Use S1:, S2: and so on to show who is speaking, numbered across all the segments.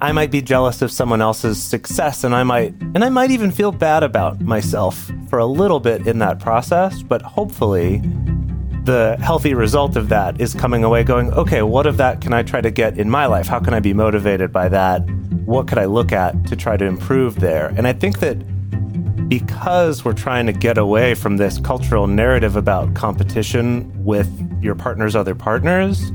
S1: I might be jealous of someone else's success and I might and I might even feel bad about myself for a little bit in that process, but hopefully the healthy result of that is coming away going, okay, what of that can I try to get in my life? How can I be motivated by that? What could I look at to try to improve there? And I think that because we're trying to get away from this cultural narrative about competition with your partner's other partners,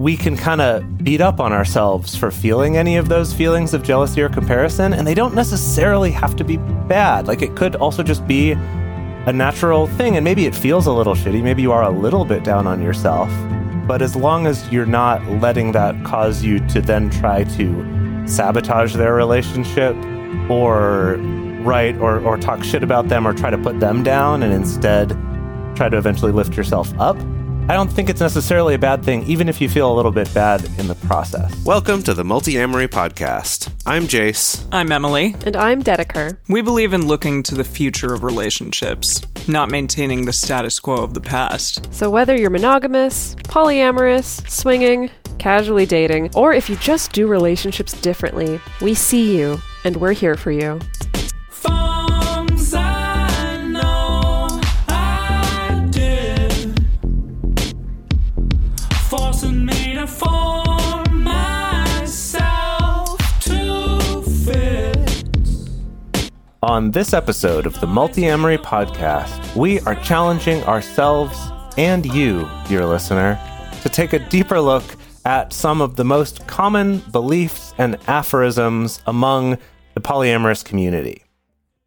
S1: we can kind of beat up on ourselves for feeling any of those feelings of jealousy or comparison, and they don't necessarily have to be bad. Like it could also just be a natural thing, and maybe it feels a little shitty. Maybe you are a little bit down on yourself. But as long as you're not letting that cause you to then try to sabotage their relationship or write or, or talk shit about them or try to put them down and instead try to eventually lift yourself up, I don't think it's necessarily a bad thing, even if you feel a little bit bad in the process.
S2: Welcome to the Multiamory Podcast. I'm Jace.
S3: I'm Emily.
S4: And I'm Dedeker.
S3: We believe in looking to the future of relationships, not maintaining the status quo of the past.
S4: So whether you're monogamous, polyamorous, swinging, casually dating, or if you just do relationships differently, we see you and we're here for you.
S5: Thongs
S1: On this episode of the Multiamory Podcast, we are challenging ourselves and you, dear listener, to take a deeper look at some of the most common beliefs and aphorisms among the polyamorous community.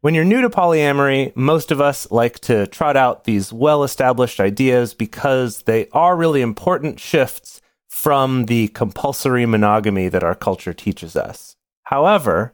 S1: When you're new to polyamory, most of us like to trot out these well established ideas because they are really important shifts from the compulsory monogamy that our culture teaches us. However,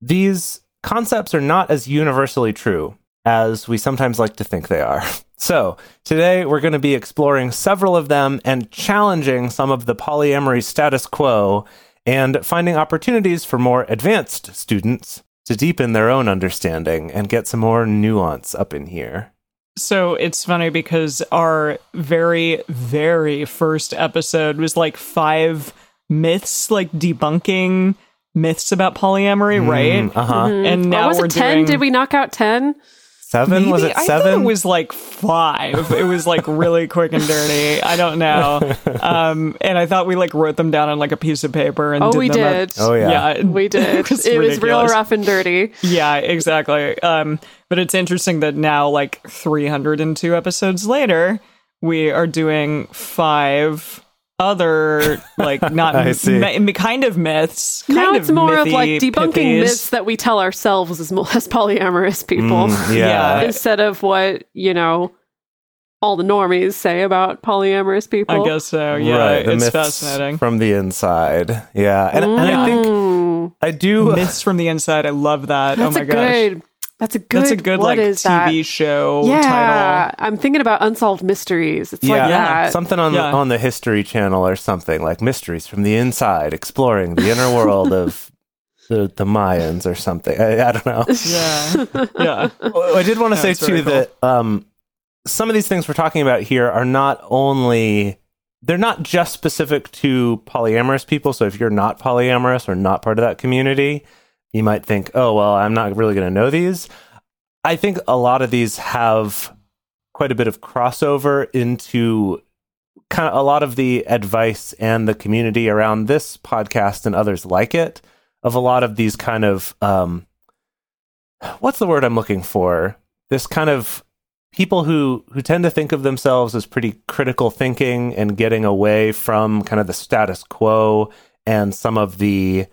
S1: these concepts are not as universally true as we sometimes like to think they are. So, today we're going to be exploring several of them and challenging some of the polyamory status quo and finding opportunities for more advanced students to deepen their own understanding and get some more nuance up in here.
S3: So it's funny because our very, very first episode was like five myths, like debunking myths about polyamory, right?
S1: Uh huh.
S3: And
S4: Or
S3: now
S4: was
S3: we're
S4: it 10?
S3: doing
S4: Did we knock out 10?
S1: Seven? was it seven?
S3: thought it was like five. It was like really quick and dirty. I don't know. Um, and I thought we like wrote them down on like a piece of paper and
S4: Oh,
S3: did
S4: we
S3: them at-
S4: did.
S1: Oh, yeah.
S3: yeah,
S4: We did.
S3: It was,
S4: it was real rough and dirty.
S3: Yeah, exactly. Um, but it's interesting that now, like 302 episodes later, we are doing five other like not
S1: I see.
S3: me- kind of myths.
S4: now
S3: kind
S4: it's
S3: of
S4: more of like debunking
S3: pithies.
S4: myths that we tell ourselves as, mo- as polyamorous people
S1: Mm,
S3: Yeah.
S1: yeah.
S4: instead of what, you know, all the normies say about polyamorous people.
S3: I guess so. Yeah,
S1: right, the
S3: it's
S1: myths
S3: fascinating.
S1: from the inside. Yeah, and, and I think
S4: Mm,
S1: I do.
S3: myths from the inside. I love that.
S4: that's
S3: oh my
S4: a
S3: gosh.
S4: good. That's a good.
S3: That's a good
S4: what
S3: like
S4: is
S3: TV
S4: that?
S3: show
S4: Yeah,
S3: title.
S4: I'm thinking about unsolved mysteries. It's
S1: yeah,
S4: like
S3: Yeah.
S4: that.
S1: something on
S3: Yeah.
S1: the, on the History Channel or something like mysteries from the inside, exploring the inner world of the the Mayans or something. I, I don't know.
S3: Yeah, yeah.
S1: I did want to say
S3: That's very
S1: too that um, some of these things we're talking about here are not only they're not just specific to polyamorous people. So if you're not polyamorous or not part of that community, you might think, "Oh, well, I'm not really going to know these." I think a lot of these have quite a bit of crossover into kind of a lot of the advice and the community around this podcast and others like it of a lot of these kind of um, what's the word I'm looking for? This kind of people who who tend to think of themselves as pretty critical thinking and getting away from kind of the status quo and some of the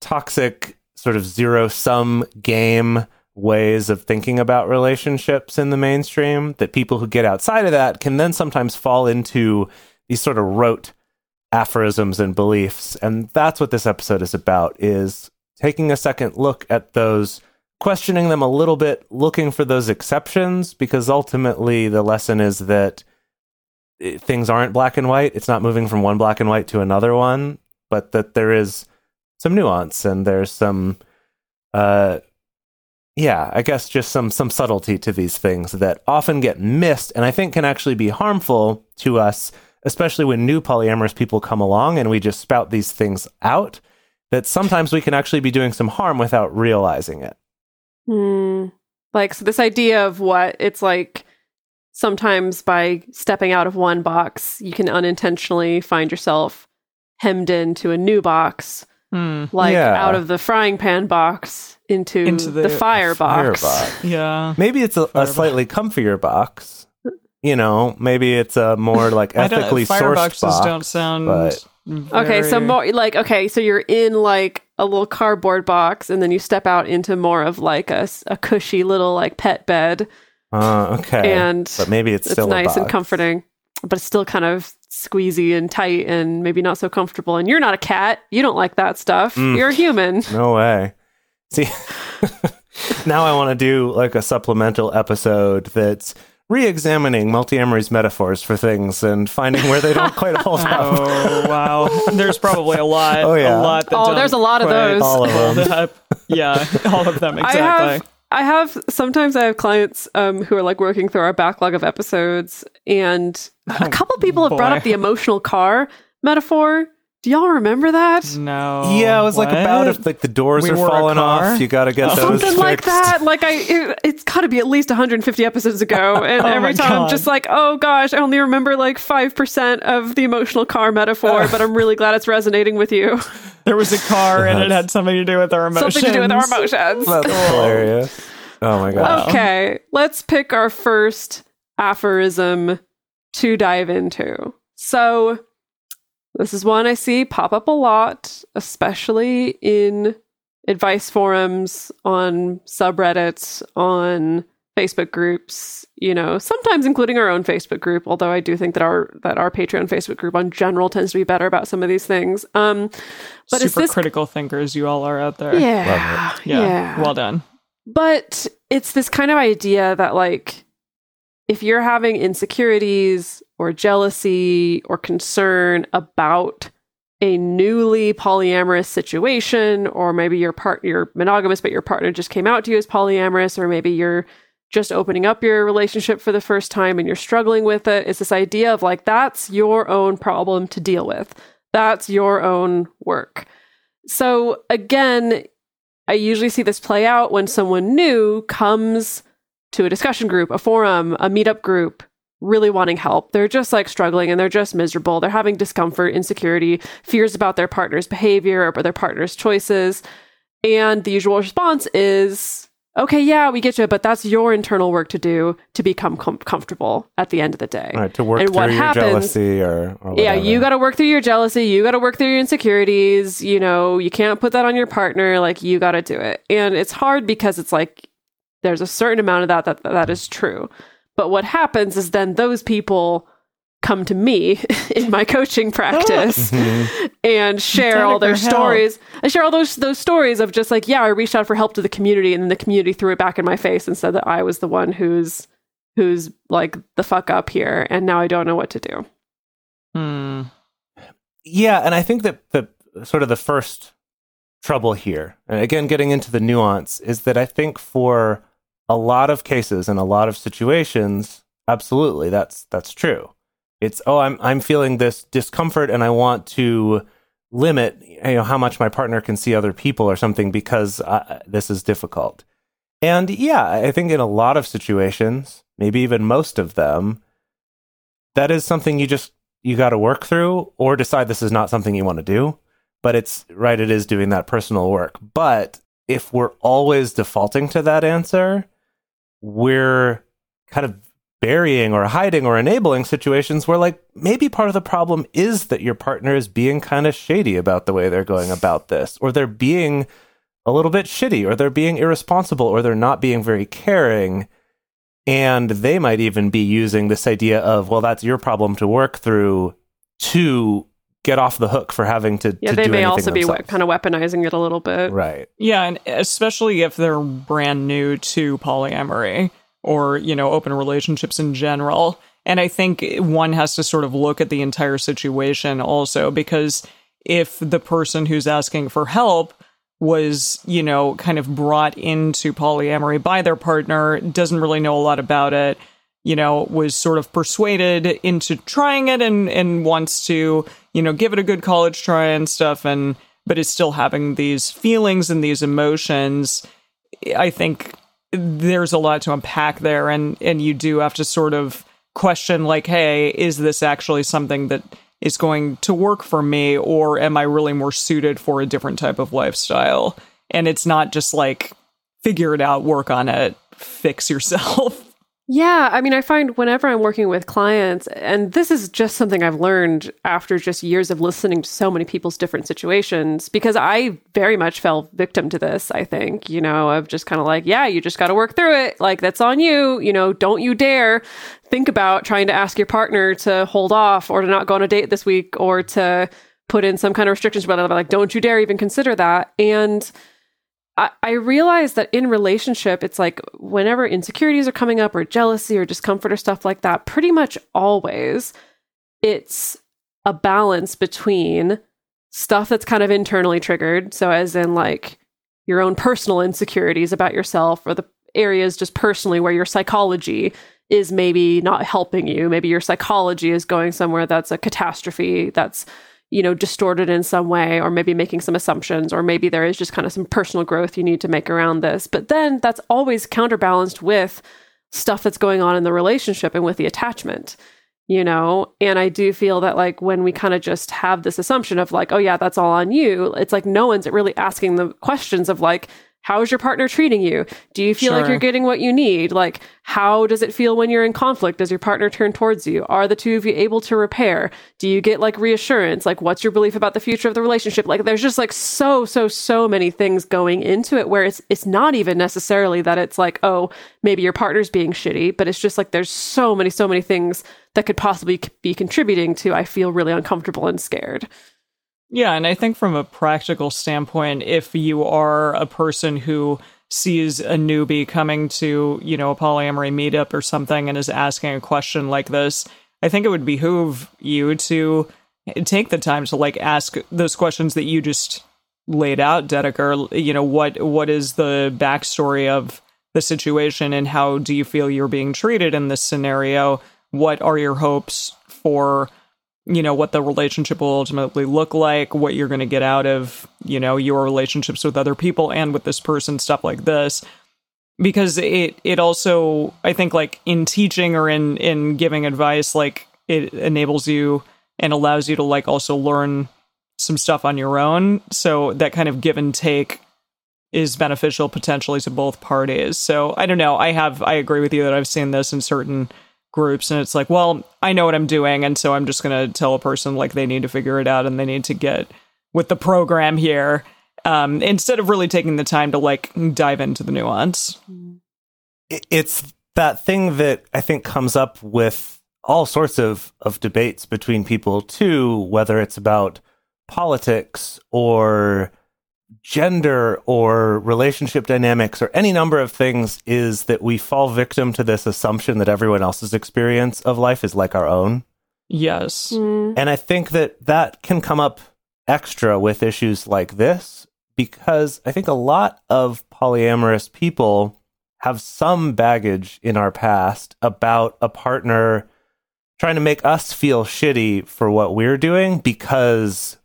S1: toxic sort of zero sum game ways of thinking about relationships in the mainstream that people who get outside of that can then sometimes fall into these sort of rote aphorisms and beliefs. And that's what this episode is about is taking a second look at those questioning them a little bit looking for those exceptions because ultimately the lesson is that eh, things aren't black and white. It's not moving from one black and white to another one but that there is some nuance and there's some uh yeah i guess just some some subtlety to these things that often get missed and i think can actually be harmful to us especially when new polyamorous people come along and we just spout these things out, that sometimes we can actually be doing some harm without realizing it.
S4: Hmm. Like so this idea of what it's like sometimes by stepping out of one box, you can unintentionally find yourself hemmed into a new box,
S3: Hmm.
S4: like
S1: Yeah.
S4: out of the frying pan box into,
S3: Into
S4: the,
S3: the
S4: fire box.
S1: Firebox.
S3: Yeah.
S1: Maybe it's a, a
S3: Firebox.
S1: slightly comfier box. You know, maybe it's a more like
S3: I don't-
S1: ethically sourced
S3: fireboxes
S1: box.
S3: don't sound
S1: but-
S4: Okay, so more like okay, so you're in like a little cardboard box, and then you step out into more of like a, a cushy little like pet bed,
S1: Uh, okay,
S4: and
S1: but maybe it's
S4: it's
S1: still a
S4: nice and comforting, but it's still kind of squeezy and tight, and maybe not so comfortable. And you're not a cat; you don't like that stuff.
S1: Mm.
S4: You're a human.
S1: No way. See, now I want to do like a supplemental episode that's re-examining Multiamory's metaphors for things and finding where they don't quite hold up.
S3: Oh wow! There's probably a lot.
S1: Oh, yeah.
S3: a lot. That
S4: Oh,
S3: don't
S4: there's a lot of those.
S1: All of them.
S3: Yeah, all of them exactly.
S4: I have I have sometimes I have clients um, who are like working through our backlog of episodes, and a oh, couple people have brought
S3: boy.
S4: up the emotional car metaphor. Do y'all remember that?
S3: no.
S1: yeah, it was like
S3: what?
S1: about if like the doors
S3: We
S1: are
S3: were a
S1: falling
S3: car?
S1: off, you got to get those
S4: Something like
S1: fixed.
S4: that. Like I, it, it's got to be at least 150 episodes ago, and
S3: Oh
S4: every
S3: my
S4: time I'm just like, oh gosh, I only remember like five percent of the emotional car metaphor, but I'm really glad it's resonating with you.
S3: there was a car and it had something to do with our emotions.
S4: Something to do with our emotions.
S1: That's hilarious. Oh my god.
S4: Okay, let's pick our first aphorism to dive into. So, this is one I see pop up a lot, especially in advice forums, on subreddits, on Facebook groups, you know, sometimes including our own Facebook group, although I do think that our that our Patreon Facebook group on general tends to be better about some of these things. Um but
S3: Super
S4: this
S3: critical thinkers you all are out there.
S4: yeah,
S3: Yeah.
S4: yeah.
S3: Well done.
S4: But it's this kind of idea that, like, if you're having insecurities or jealousy or concern about a newly polyamorous situation, or maybe your part you're monogamous, but your partner just came out to you as polyamorous, or maybe you're just opening up your relationship for the first time and you're struggling with it, it's this idea of like that's your own problem to deal with. That's your own work. So again, I usually see this play out when someone new comes to a discussion group, a forum, a meetup group, really wanting help. They're just like struggling and they're just miserable. They're having discomfort, insecurity, fears about their partner's behavior or their partner's choices. And the usual response is, okay, yeah, we get you, but that's your internal work to do to become com- comfortable at the end of the day.
S1: Right, to work
S4: And
S1: through
S4: what
S1: your
S4: happens-
S1: jealousy or, or
S4: Yeah, you got to work through your jealousy. You got to work through your insecurities. You know, you can't put that on your partner. Like, you got to do it. And it's hard because it's like there's a certain amount of that that that is true. But what happens is then those people come to me in my coaching practice
S1: Mhm.
S4: and share all their
S3: for help.
S4: stories. I share all those those stories of just like, yeah, I reached out for help to the community, and then the community threw it back in my face and said that I was the one who's who's like the fuck up here, and now I don't know what to do.
S3: Hmm.
S1: Yeah, and I think that the sort of the first trouble here, and again getting into the nuance, is that I think for a lot of cases and a lot of situations, absolutely that's that's true. It's oh I'm I'm feeling this discomfort and I want to limit you know how much my partner can see other people or something because uh, this is difficult. And yeah, I think in a lot of situations, maybe even most of them, that is something you just you got to work through or decide this is not something you want to do. But it's right, it is doing that personal work. But if we're always defaulting to that answer, we're kind of burying or hiding or enabling situations where, like, maybe part of the problem is that your partner is being kind of shady about the way they're going about this, or they're being a little bit shitty, or they're being irresponsible, or they're not being very caring. And they might even be using this idea of, well, that's your problem to work through to get off the hook for having to.
S4: Yeah,
S1: to
S4: they
S1: do
S4: may
S1: anything
S4: also be
S1: themselves.
S4: kind of weaponizing it a little bit.
S1: right.
S3: Yeah, and especially if they're brand new to polyamory or, you know, open relationships in general. And I think one has to sort of look at the entire situation also because if the person who's asking for help was, you know, kind of brought into polyamory by their partner, doesn't really know a lot about it, you know, was sort of persuaded into trying it and and wants to, you know, give it a good college try and stuff and but is still having these feelings and these emotions. I think there's a lot to unpack there and and you do have to sort of question like, hey, is this actually something that is going to work for me or am I really more suited for a different type of lifestyle? And it's not just like figure it out, work on it, fix yourself.
S4: Yeah, I mean, I find whenever I'm working with clients, and this is just something I've learned after just years of listening to so many people's different situations, because I very much fell victim to this, I think, you know, of just kind of like, yeah, you just got to work through it. Like, that's on you. You know, don't you dare think about trying to ask your partner to hold off or to not go on a date this week or to put in some kind of restrictions, whatever. Like, don't you dare even consider that. And, I, realize that in relationship, it's like whenever insecurities are coming up or jealousy or discomfort or stuff like that, pretty much always it's a balance between stuff that's kind of internally triggered. So, as in like your own personal insecurities about yourself or the areas just personally where your psychology is maybe not helping you. Maybe your psychology is going somewhere that's a catastrophe, that's you know, distorted in some way, or maybe making some assumptions, or maybe there is just kind of some personal growth you need to make around this. But then that's always counterbalanced with stuff that's going on in the relationship and with the attachment, you know? And I do feel that, like, when we kind of just have this assumption of, like, oh, yeah, that's all on you, it's like no one's really asking the questions of, like, how is your partner treating you? Do you feel like you're getting what you need? Like, how does it feel when you're in conflict? Does your partner turn towards you? Are the two of you able to repair? Do you get like reassurance? Like, what's your belief about the future of the relationship? Like, there's just like so, so, so many things going into it where it's it's not even necessarily that it's like, oh, maybe your partner's being shitty, but it's just like there's so many, so many things that could possibly be contributing to I feel really uncomfortable and scared.
S3: Yeah, and I think from a practical standpoint, if you are a person who sees a newbie coming to, you know, a polyamory meetup or something and is asking a question like this, I think it would behoove you to take the time to like ask those questions that you just laid out, Dedeker. You know, what what is the backstory of the situation and how do you feel you're being treated in this scenario? What are your hopes for you know what the relationship will ultimately look like what you're going to get out of you know your relationships with other people and with this person stuff like this. Because it it also i think like in teaching or in in giving advice like it enables you and allows you to like also learn some stuff on your own. So that kind of give and take is beneficial potentially to both parties. So i don't know. I have i agree with you that i've seen this in certain groups and it's like well i know what i'm doing and so i'm just going to tell a person like they need to figure it out and they need to get with the program here um, instead of really taking the time to like dive into the nuance.
S1: It's that thing that I think comes up with all sorts of, of debates between people too, whether it's about politics or gender or relationship dynamics or any number of things, is that we fall victim to this assumption that everyone else's experience of life is like our own.
S3: yes mm.
S1: And I think that that can come up extra with issues like this because I think a lot of polyamorous people have some baggage in our past about a partner trying to make us feel shitty for what we're doing because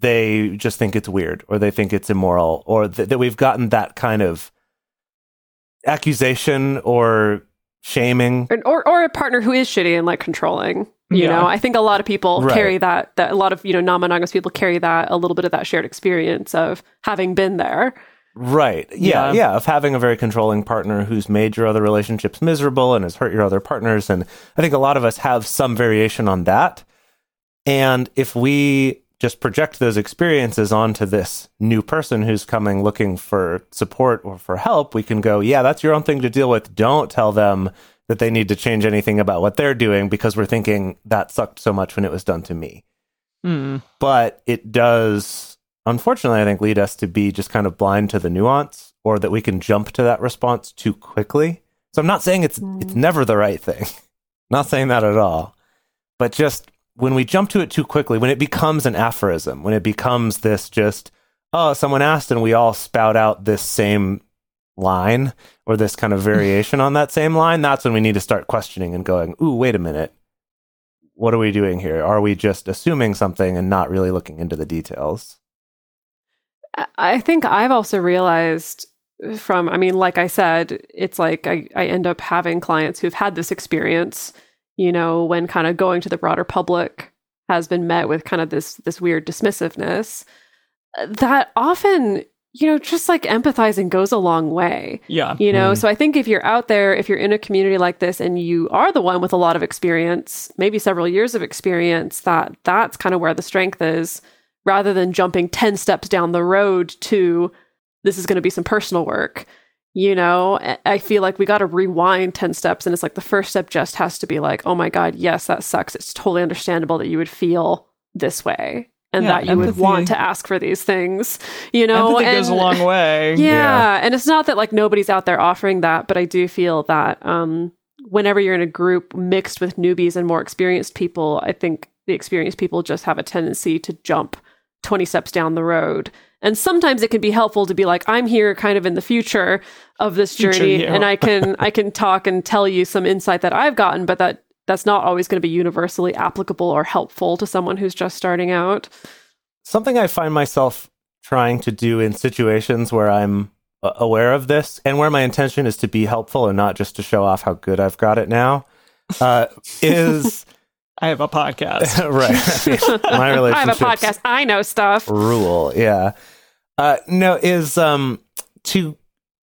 S1: they just think it's weird or they think it's immoral or th- that we've gotten that kind of accusation or shaming
S4: or, or or a partner who is shitty and like controlling. You
S3: Yeah.
S4: know, I think a lot of people
S1: Right.
S4: carry that. That a lot of you know non-monogamous people carry that a little bit of that shared experience of having been there.
S1: Right. Yeah,
S3: Yeah.
S1: yeah. Of having a very controlling partner who's made your other relationships miserable and has hurt your other partners. And I think a lot of us have some variation on that. And if we just project those experiences onto this new person who's coming looking for support or for help, we can go, yeah, that's your own thing to deal with. Don't tell them that they need to change anything about what they're doing because we're thinking that sucked so much when it was done to me.
S3: Hmm.
S1: but it does unfortunately i think lead us to be just kind of blind to the nuance or that we can jump to that response too quickly. So i'm not saying it's it's never the right thing. Not saying that at all. But just when we jump to it too quickly when it becomes an aphorism when it becomes this just oh someone asked and we all spout out this same line or this kind of variation on that same line, that's when we need to start questioning and going, ooh, wait a minute. What are we doing here? Are we just assuming something and not really looking into the details?
S4: I- think I've also realized from, I mean, like I said, it's like I, I end up having clients who've had this experience, you know, when kind of going to the broader public has been met with kind of this this weird dismissiveness. That often, you know, just like empathizing goes a long way.
S3: Yeah.
S4: You know,
S1: Mhm.
S4: so I think if you're out there, if you're in a community like this and you are the one with a lot of experience, maybe several years of experience, that that's kind of where the strength is rather than jumping 10 steps down the road to this is going to be some personal work. You know, I- I feel like we got to rewind 10 steps and it's like the first step just has to be like, "Oh my god, yes, that sucks. It's totally understandable that you would feel this way." And
S3: Yeah,
S4: that you would want to ask for these things, you know,
S3: Empathy goes a long way.
S4: yeah.
S1: Yeah.
S4: and it's not that like nobody's out there offering that, but I do feel that um whenever you're in a group mixed with newbies and more experienced people, I think the experienced people just have a tendency to jump 20 steps down the road. And sometimes it can be helpful to be like I'm here kind of in the future of this
S3: Future
S4: journey and I can I can talk and tell you some insight that I've gotten, but that that's not always going to be universally applicable or helpful to someone who's just starting out.
S1: something I find myself trying to do in situations where I'm uh, aware of this and where my intention is to be helpful and not just to show off how good I've got it now uh, is
S3: I have a podcast.
S1: right. my relationship.
S4: I have a podcast. I know stuff.
S1: rule, yeah. Uh, no, is um to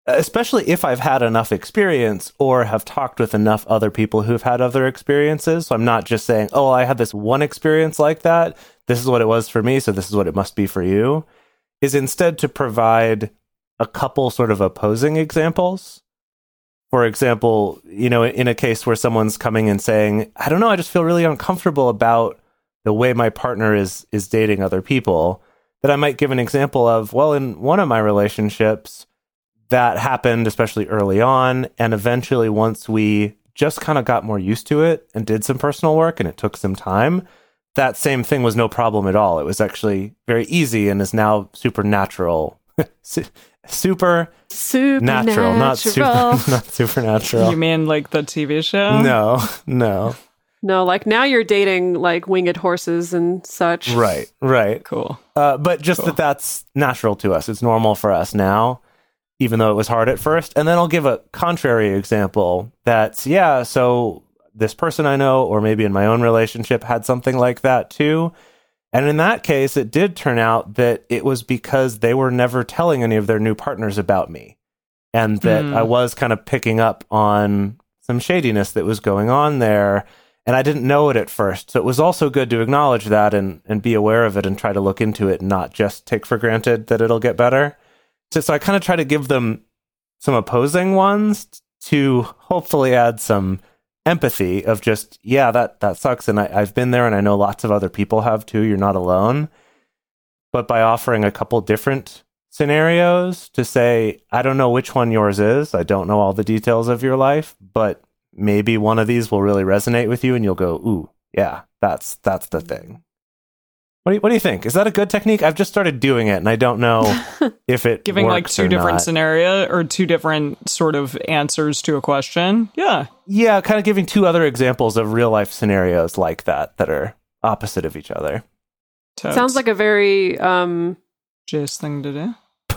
S1: especially if I've had enough experience or have talked with enough other people who've had other experiences. So I'm not just saying, oh, I had this one experience like that. This is what it was for me. So this is what it must be for you. Is instead to provide a couple sort of opposing examples. For example, you know, in a case where someone's coming and saying, I don't know, I just feel really uncomfortable about the way my partner is is dating other people that I might give an example of, well, in one of my relationships, that happened, especially early on. And eventually, once we just kind of got more used to it and did some personal work and it took some time, that same thing was no problem at all. It was actually very easy and is now supernatural. Su- super
S4: Supernatural.
S1: natural, not super, not supernatural.
S3: You mean like the TV show?
S1: no, no.
S4: No, like now you're dating like winged horses and such.
S1: Right, right.
S3: Cool.
S1: Uh, but just
S3: Cool.
S1: that that's natural to us. It's normal for us now, even though it was hard at first. And then I'll give a contrary example that's, yeah, so this person I know, or maybe in my own relationship, had something like that too. And in that case, it did turn out that it was because they were never telling any of their new partners about me. And that
S3: Hmm.
S1: I was kind of picking up on some shadiness that was going on there. And I didn't know it at first. So it was also good to acknowledge that and, and be aware of it and try to look into it and not just take for granted that it'll get better. So, so I kind of try to give them some opposing ones to hopefully add some empathy of just, yeah, that, that sucks. And I, I've been there and I know lots of other people have too. You're not alone. But by offering a couple different scenarios to say, I don't know which one yours is. I don't know all the details of your life, but maybe one of these will really resonate with you and you'll go, ooh, yeah, that's that's the thing. What do you, what do you think? Is that a good technique? I've just started doing it and I don't know if it
S3: Giving like two
S1: or
S3: different
S1: not.
S3: scenario or two different sort of answers to a question. Yeah.
S1: Yeah, kind of giving two other examples of real life scenarios like that that are opposite of each other.
S3: Totes.
S4: Sounds like a very um
S3: Jace thing to do.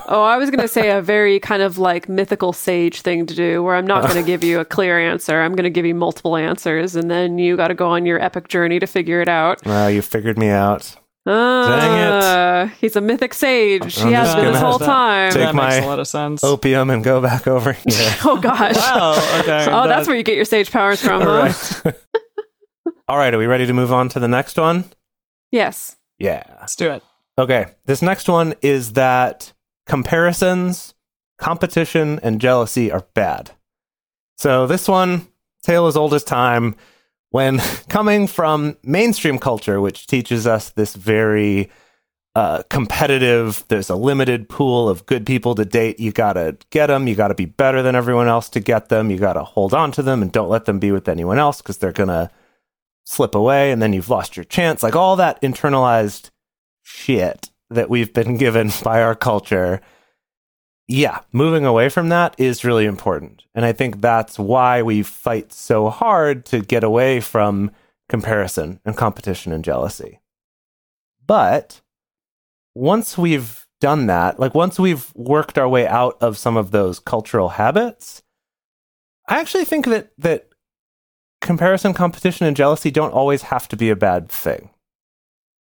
S4: oh, I was going to say a very kind of like mythical sage thing to do where I'm not going to give you a clear answer. I'm going to give you multiple answers and then you got to go on your epic journey to figure it out.
S1: Well, you figured me out.
S4: Ah, he's a mythic sage.
S1: I'm
S4: he has
S1: just
S4: been this
S1: gonna
S4: whole time.
S1: Take
S3: that makes
S1: my
S3: a lot of sense.
S1: Opium and go back over here.
S4: Oh gosh.
S3: Wow. Okay.
S4: Oh, that's where you get your sage powers from,
S1: All
S4: huh?
S1: right. All right, are we ready to move on to the next one?
S4: Yes.
S1: Yeah.
S3: Let's do it.
S1: Okay. This next one is that comparisons, competition, and jealousy are bad. So this one, tale as old as time, when coming from mainstream culture, which teaches us this very uh, competitive, there's a limited pool of good people to date. You got to get them. You got to be better than everyone else to get them. You got to hold on to them and don't let them be with anyone else because they're going to slip away and then you've lost your chance. Like all that internalized shit that we've been given by our culture yeah, moving away from that is really important. And I think that's why we fight so hard to get away from comparison and competition and jealousy. But once we've done that, like once we've worked our way out of some of those cultural habits, I actually think that that comparison, competition, and jealousy don't always have to be a bad thing.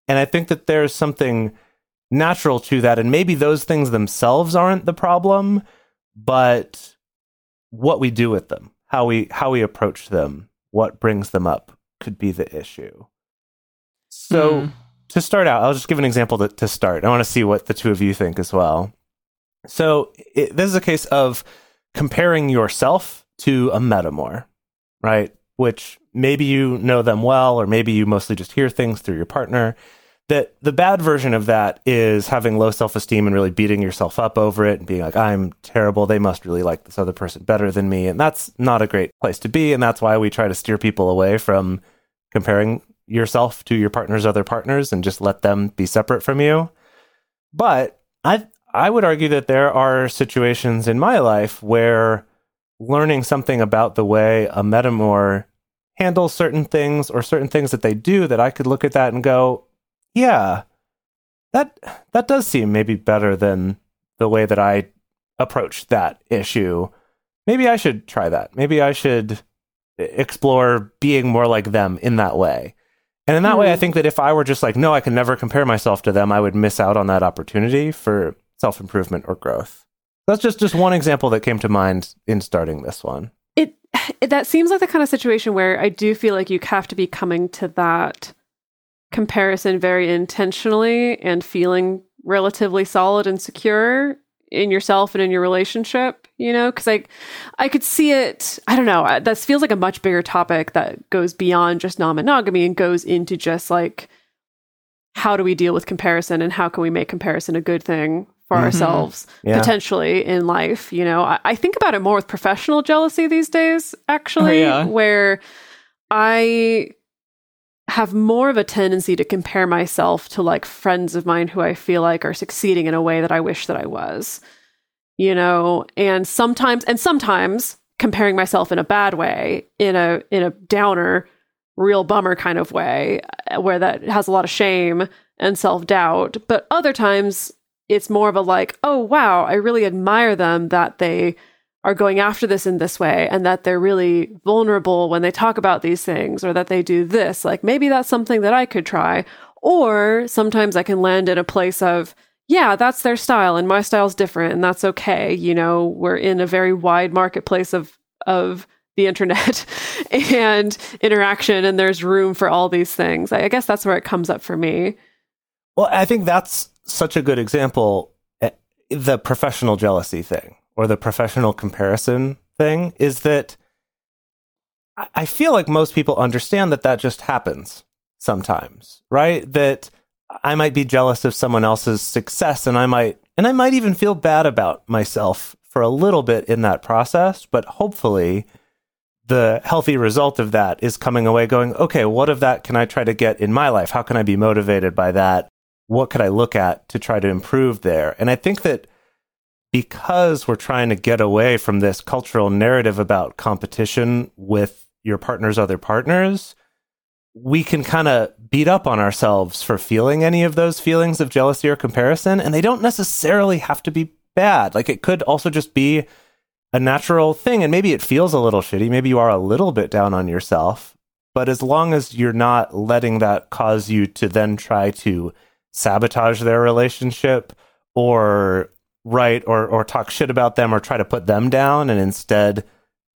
S1: And I think that there's something natural to that. And maybe those things themselves aren't the problem, but what we do with them, how we how we approach them, what brings them up could be the issue. So
S3: Hmm.
S1: to start out, I'll just give an example to, to start. I want to see what the two of you think as well. So it, this is a case of comparing yourself to a metamor, right? Which maybe you know them well, or maybe you mostly just hear things through your partner. That the bad version of that is having low self esteem and really beating yourself up over it and being like, I'm terrible. They must really like this other person better than me. And that's not a great place to be. And that's why we try to steer people away from comparing yourself to your partner's other partners and just let them be separate from you. But I I would argue that there are situations in my life where learning something about the way a metamor handles certain things or certain things that they do that I could look at that and go, yeah, that that does seem maybe better than the way that I approached that issue. Maybe I should try that. Maybe I should explore being more like them in that way. And in that way, I hmm. think that if I were just like, no, I can never compare myself to them, I would miss out on that opportunity for self improvement or growth. That's just just one example that came to mind in starting this one.
S4: it that seems like the kind of situation where I do feel like you have to be coming to that comparison very intentionally and feeling relatively solid and secure in yourself and in your relationship, you know, cuz I I could see it, I don't know, that feels like a much bigger topic that goes beyond just non-monogamy and goes into just like how do we deal with comparison and how can we make comparison a good thing for
S1: Mhm.
S4: ourselves
S1: Yeah.
S4: potentially in life you know I, I think about it more with professional jealousy these days actually
S3: Oh, yeah.
S4: where i have more of a tendency to compare myself to like friends of mine who i feel like are succeeding in a way that i wish that i was you know? And sometimes and sometimes comparing myself in a bad way in a in a downer real bummer kind of way uh, where that has a lot of shame and self-doubt. But other times it's more of a like oh wow i really admire them that they are going after this in this way and that they're really vulnerable when they talk about these things or that they do this like maybe that's something that i could try. Or sometimes i can land in a place of yeah that's their style and my style's different and that's okay. You know we're in a very wide marketplace of of the internet and interaction and there's room for all these things. I guess that's where it comes up for me.
S1: Well, I think that's such a good example. eh, The professional jealousy thing or the professional comparison thing is that I- feel like most people understand that that just happens sometimes, right? That I might be jealous of someone else's success and I might, and I might even feel bad about myself for a little bit in that process, but hopefully the healthy result of that is coming away going, okay, what of that can I try to get in my life? How can I be motivated by that? What could I look at to try to improve there? And I think that because we're trying to get away from this cultural narrative about competition with your partner's other partners, we can kind of beat up on ourselves for feeling any of those feelings of jealousy or comparison. And they don't necessarily have to be bad. Like it could also just be a natural thing. And maybe it feels a little shitty. Maybe you are a little bit down on yourself. But as long as you're not letting that cause you to then try to sabotage their relationship or write or, or talk shit about them or try to put them down and instead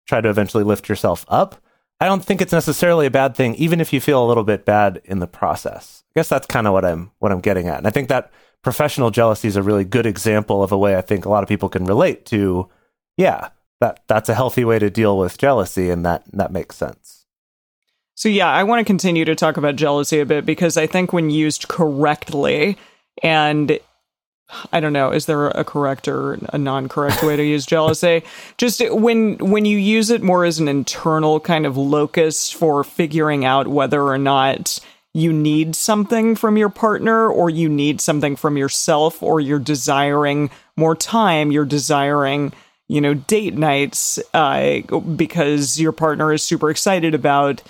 S1: try to eventually lift yourself up, I don't think it's necessarily a bad thing, even if you feel a little bit bad in the process. I guess that's kind of what I'm what I'm getting at. And I think that professional jealousy is a really good example of a way I think a lot of people can relate to, yeah, that that's a healthy way to deal with jealousy and that that makes sense.
S3: So yeah, I want to continue to talk about jealousy a bit because I think when used correctly and I don't know, is there a correct or a non-correct way to use jealousy? Just when when you use it more as an internal kind of locus for figuring out whether or not you need something from your partner or you need something from yourself or you're desiring more time, you're desiring, you know, date nights uh, because your partner is super excited about,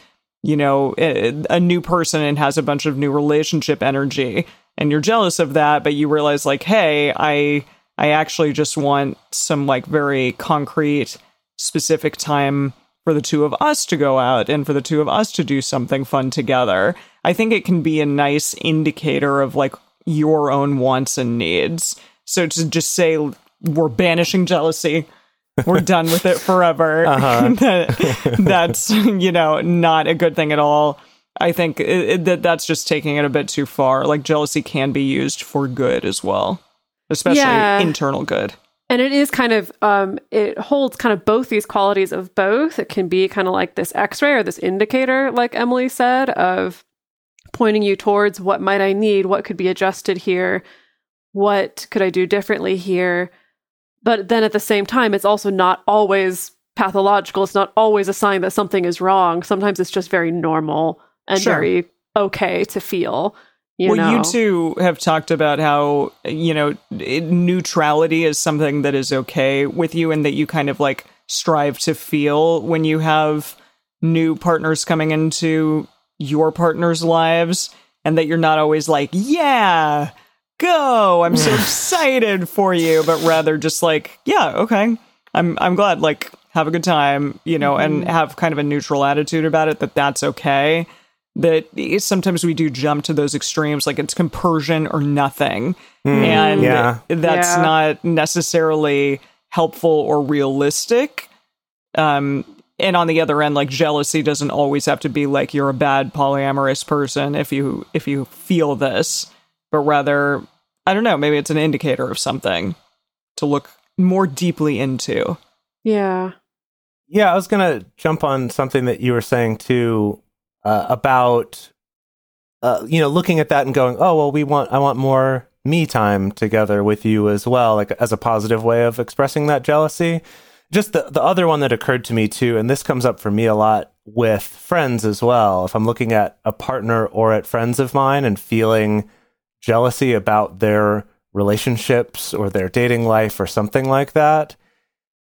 S3: you know, a, a new person and has a bunch of new relationship energy and you're jealous of that, but you realize like, hey, I I actually just want some like very concrete specific time for the two of us to go out and for the two of us to do something fun together. I think it can be a nice indicator of like your own wants and needs. So to just say we're banishing jealousy, we're done with it forever. Uh-huh. that, that's you know not a good thing at all. I think that that's just taking it a bit too far. Like jealousy can be used for good as well, especially
S4: Yeah.
S3: internal good.
S4: And it is kind of, um, it holds kind of both these qualities of both. It can be kind of like this x ray or this indicator, like Emily said, of pointing you towards what might I need, what could be adjusted here, what could I do differently here. But then at the same time, it's also not always pathological. It's not always a sign that something is wrong. Sometimes it's just very normal and
S3: Sure.
S4: very okay to feel. You
S3: well,
S4: know?
S3: you two have talked about how you know neutrality is something that is okay with you, and that you kind of like strive to feel when you have new partners coming into your partner's lives, and that you're not always like, "Yeah, go! I'm so excited for you," but rather just like, "Yeah, okay, I'm I'm glad." Like, have a good time, you know, and mm-hmm. have kind of a neutral attitude about it. That that's okay that sometimes we do jump to those extremes like it's compersion or nothing and
S1: yeah.
S3: that's
S4: Yeah.
S3: not necessarily helpful or realistic um and on the other end like jealousy doesn't always have to be like you're a bad polyamorous person if you if you feel this but rather i don't know maybe it's an indicator of something to look more deeply into
S4: yeah.
S1: Yeah, I was gonna jump on something that you were saying too uh, about, uh, you know, looking at that and going, oh well, we want I want more me time together with you as well, like as a positive way of expressing that jealousy. Just the the other one that occurred to me too, and this comes up for me a lot with friends as well. If I'm looking at a partner or at friends of mine and feeling jealousy about their relationships or their dating life or something like that,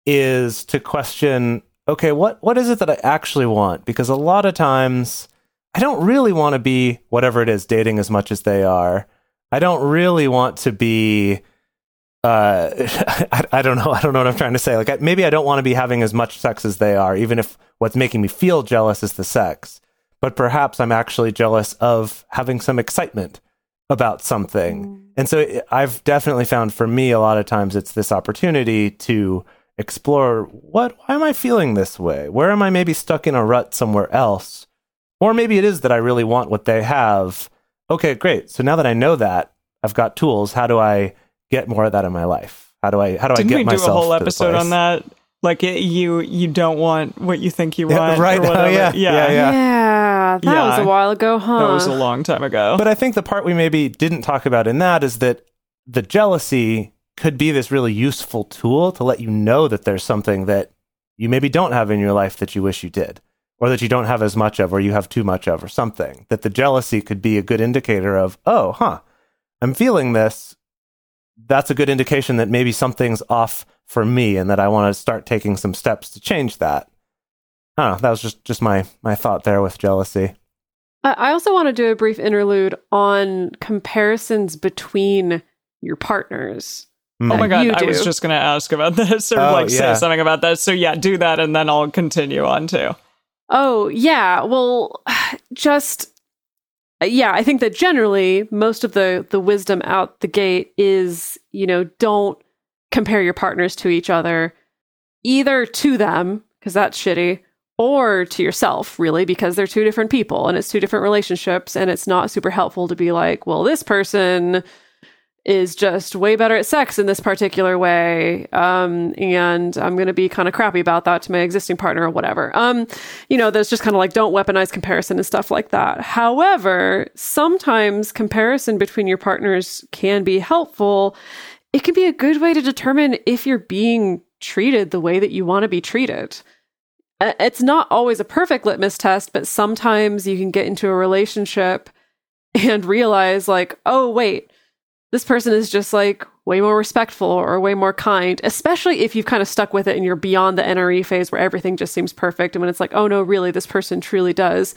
S1: is to question okay what what is it that i actually want? Because a lot of times i don't really want to be whatever it is dating as much as they are. I don't really want to be uh I, I don't know i don't know what i'm trying to say. Like I, maybe i don't want to be having as much sex as they are even if what's making me feel jealous is the sex. But perhaps i'm actually jealous of having some excitement about something. And so i've definitely found for me a lot of times it's this opportunity to explore what why am i feeling this way where am i maybe stuck in a rut somewhere else or maybe it is that i really want what they have okay great so now that i know that i've got tools how do i get more of that in my life how do i how do
S3: didn't
S1: i get
S3: we do
S1: myself
S3: a whole episode on that like it, you you don't want what you think you
S1: Yeah,
S3: want
S1: right.
S3: or
S1: Oh, yeah.
S3: yeah
S1: Yeah, yeah.
S4: Yeah. That was a while ago, huh?
S3: That was a long time ago.
S1: But I think the part we maybe didn't talk about in that is that the jealousy could be this really useful tool to let you know that there's something that you maybe don't have in your life that you wish you did, or that you don't have as much of, or you have too much of, or something. That the jealousy could be a good indicator of, oh, huh, I'm feeling this. That's a good indication that maybe something's off for me and that I want to start taking some steps to change that. I don't know. That was just, just my, my thought there with jealousy.
S4: I also want to do a brief interlude on comparisons between your partners.
S1: Mm.
S3: oh my god, I was just going to ask about this or
S1: Oh,
S3: like
S1: yeah.
S3: say something about that. So yeah, do that and then I'll continue on too.
S4: Oh, yeah. Well, just yeah, I think that generally most of the the wisdom out the gate is, you know, don't compare your partners to each other either to them because that's shitty or to yourself really because they're two different people and it's two different relationships and it's not super helpful to be like, well, this person is just way better at sex in this particular way um and i'm going to be kind of crappy about that to my existing partner or whatever. Um you know there's just kind of like don't weaponize comparison and stuff like that. However sometimes comparison between your partners can be helpful. It can be a good way to determine if you're being treated the way that you want to be treated. Uh, it's not always a perfect litmus test but sometimes you can get into a relationship and realize like, oh wait, this person is just like way more respectful or way more kind, especially if you've kind of stuck with it and you're beyond the NRE phase where everything just seems perfect. And when it's like, oh no, really, this person truly does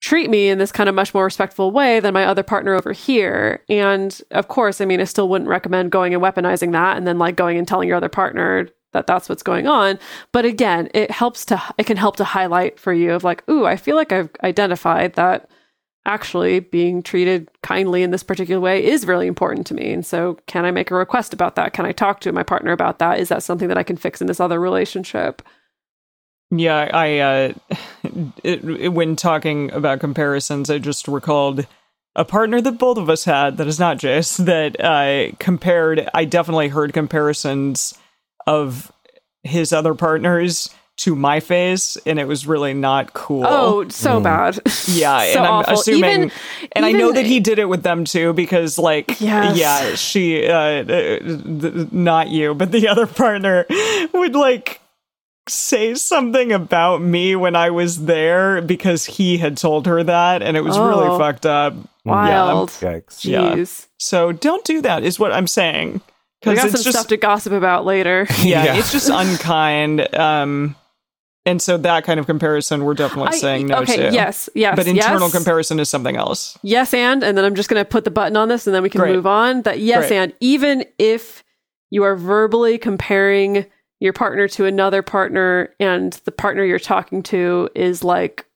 S4: treat me in this kind of much more respectful way than my other partner over here. And of course, I mean, I still wouldn't recommend going and weaponizing that and then like going and telling your other partner that that's what's going on. But again, it helps to, it can help to highlight for you of like, ooh, I feel like I've identified that actually being treated kindly in this particular way is really important to me. And so, can I make a request about that? Can I talk to my partner about that? Is that something that I can fix in this other relationship?
S3: Yeah, I uh, it, it- when talking about comparisons, I just recalled a partner that both of us had that is not Jase that uh, compared. I definitely heard comparisons of his other partners to my face, and it was really not cool.
S4: Oh, so bad.
S3: Yeah,
S4: so
S3: and I'm
S4: awful.
S3: assuming,
S4: Even-
S3: and I know that he did it with them too, because like,
S4: Yes.
S3: yeah, she, uh, uh, th- not you, but the other partner would like say something about me when I was there because he had told her that, and it was
S4: Oh.
S3: really fucked up.
S4: Wild.
S1: Yikes.
S3: Yeah.
S4: Jeez.
S3: So don't do that, is what I'm saying.
S4: We
S3: Because
S4: got
S3: it's
S4: some
S3: just
S4: stuff to gossip about later.
S3: yeah,
S1: Yeah.
S3: it's just unkind. Um, and so that kind of comparison, we're definitely
S4: I-
S3: saying no
S4: okay,
S3: to.
S4: yes, yes.
S3: But internal
S4: yes.
S3: comparison is something else.
S4: yes and and then i'm just going to put the button on this and then we can
S3: Great.
S4: move on that yes
S3: Great.
S4: and even if you are verbally comparing your partner to another partner and the partner you're talking to is like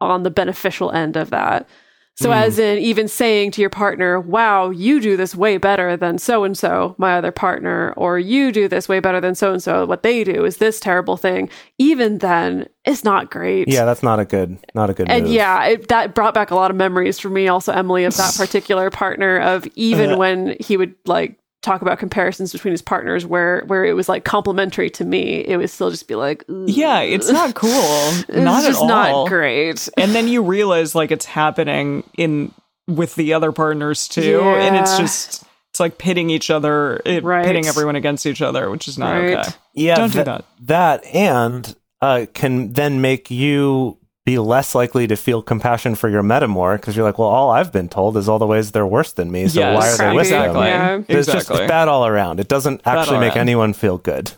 S4: on the beneficial end of that so
S3: Hmm.
S4: as in even saying to your partner wow you do this way better than so and so my other partner or you do this way better than so and so what they do is this terrible thing even then it's not great
S1: Yeah, that's not a good, not a good
S4: and
S1: move.
S4: yeah, it, that brought back a lot of memories for me, also Emily, of that particular partner. Of even when he would like talk about comparisons between his partners, where where it was like complimentary to me, it would still just be like, "Ugh."
S3: Yeah, it's not cool.
S4: it's
S3: not
S4: just
S3: at all.
S4: not great.
S3: And then you realize like it's happening in with the other partners too, and it's just it's like pitting each other, it,
S4: Right.
S3: pitting everyone against each other, which is not
S4: Right.
S3: okay.
S1: yeah,
S3: Don't do that.
S1: That and uh, can then make you be less likely to feel compassion for your metamor because you're like, well, all I've been told is all the ways they're worse than me. So
S3: Yes,
S1: why are they
S4: Crappy.
S1: with
S3: exactly.
S1: them?
S4: Yeah.
S1: It's just
S3: Exactly.
S1: it's bad all around. It doesn't actually make
S3: around.
S1: anyone feel good.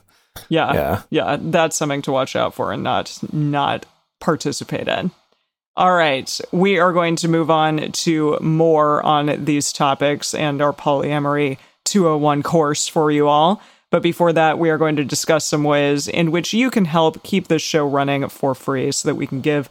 S3: Yeah,
S1: Yeah.
S3: yeah, that's something to watch out for and not not participate in. All right, we are going to move on to more on these topics and our polyamory 201 course for you all. But before that, we are going to discuss some ways in which you can help keep this show running for free so that we can give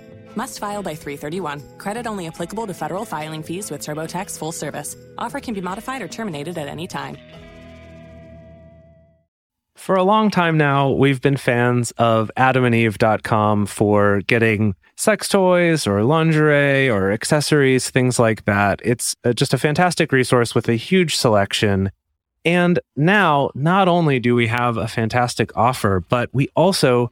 S6: Must file by 331. Credit only applicable to federal filing fees with TurboTax full service. Offer can be modified or terminated at any time.
S7: For a long time now, we've been fans of adamandeve.com for getting sex toys or lingerie or accessories, things like that. It's uh, just a fantastic resource with a huge selection. And now, not only do we have a fantastic offer, but we also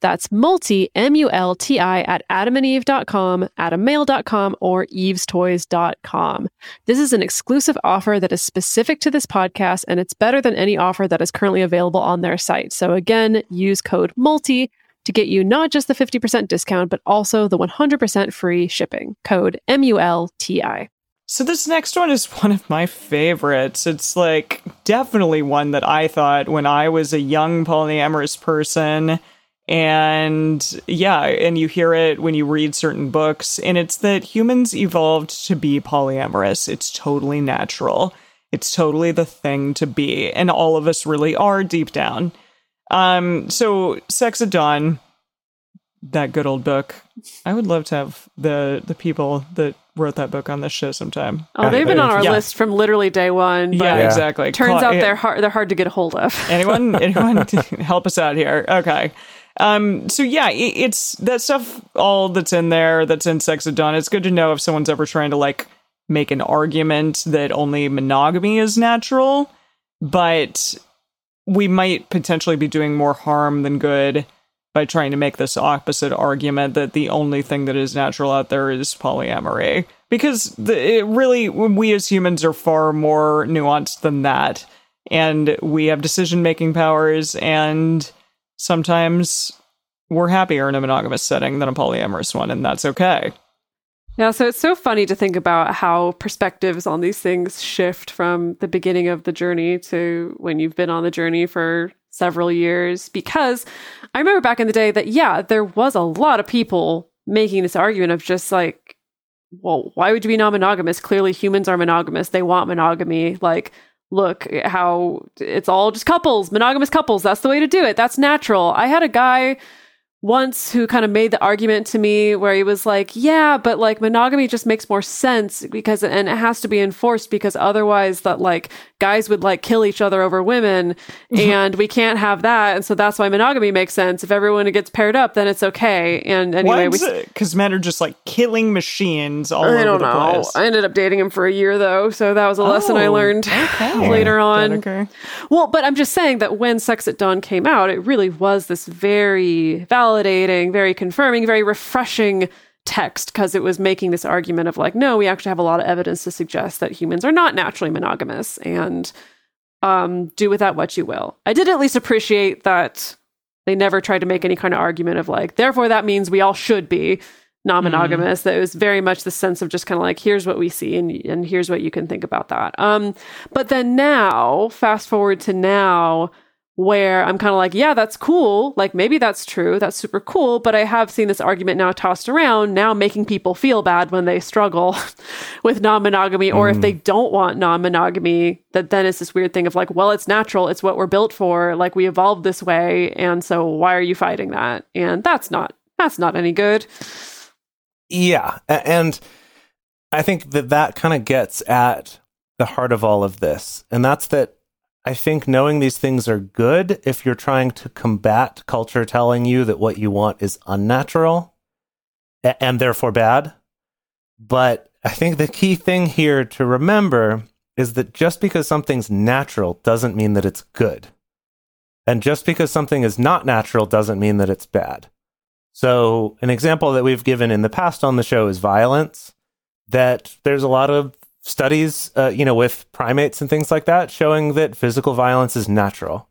S4: That's multi, M U L T I, at adamandeve.com, adammale.com, or evestoys.com. This is an exclusive offer that is specific to this podcast, and it's better than any offer that is currently available on their site. So again, use code MULTI to get you not just the 50% discount, but also the 100% free shipping. Code MULTI.
S3: So this next one is one of my favorites. It's like definitely one that I thought when I was a young polyamorous person. And yeah, and you hear it when you read certain books, and it's that humans evolved to be polyamorous. It's totally natural. It's totally the thing to be, and all of us really are deep down. Um, so Sex at Dawn, that good old book. I would love to have the the people that wrote that book on this show sometime.
S4: Oh, they've been on our
S3: Yeah.
S4: list from literally day one. But
S3: Yeah, exactly.
S4: Turns out they're hard. They're hard to get a hold of.
S3: anyone anyone help us out here okay um so yeah i it's that stuff all that's in there that's in sex at dawn it's good to know if someone's ever trying to like make an argument that only monogamy is natural but we might potentially be doing more harm than good by trying to make this opposite argument that the only thing that is natural out there is polyamory because the, it really we as humans are far more nuanced than that and we have decision making powers and sometimes we're happier in a monogamous setting than a polyamorous one and that's okay
S4: Yeah, so it's so funny to think about how perspectives on these things shift from the beginning of the journey to when you've been on the journey for several years. Because I remember back in the day that, yeah, there was a lot of people making this argument of just like, well, why would you be non monogamous? Clearly, humans are monogamous. They want monogamy. Like, look how it's all just couples, monogamous couples. That's the way to do it. That's natural. I had a guy once who kind of made the argument to me where he was like, yeah, but like monogamy just makes more sense because, and it has to be enforced because otherwise that like guys would like kill each other over women and we can't have that. And so that's why monogamy makes sense. If everyone gets paired up, then it's okay. And anyway,
S3: because men are just like killing machines all
S4: I
S3: over
S4: don't
S3: the
S4: know.
S3: place
S4: I ended up dating him for a year though, so that was a lesson I
S3: Oh,
S4: learned
S3: okay.
S4: later on.
S3: Okay.
S4: Well, but I'm just saying that when Sex at Dawn came out, it really was this very validating, very confirming, very refreshing text because it was making this argument of like, no, we actually have a lot of evidence to suggest that humans are not naturally monogamous and um, do with that what you will. I did at least appreciate that they never tried to make any kind of argument of like, therefore that means we all should be non-monogamous. That it was very much the sense of just kind of like here's what we see and and here's what you can think about that. Um but then now fast forward to now where i'm kind of like yeah that's cool. Like maybe that's true. That's super cool. But i have seen this argument now tossed around now making people feel bad when they struggle with non-monogamy or if mm. they don't want non-monogamy that then it's this weird thing of like well it's natural. It's what we're built for. Like we evolved this way. And so why are you fighting that? And that's not that's not any good.
S1: Yeah, and I think that that kind of gets at the heart of all of this, and that's that I think knowing these things are good if you're trying to combat culture telling you that what you want is unnatural and therefore bad. But I think the key thing here to remember is that just because something's natural doesn't mean that it's good. And just because something is not natural doesn't mean that it's bad. So, an example that we've given in the past on the show is violence. That there's a lot of studies, uh, you know, with primates and things like that, showing that physical violence is natural,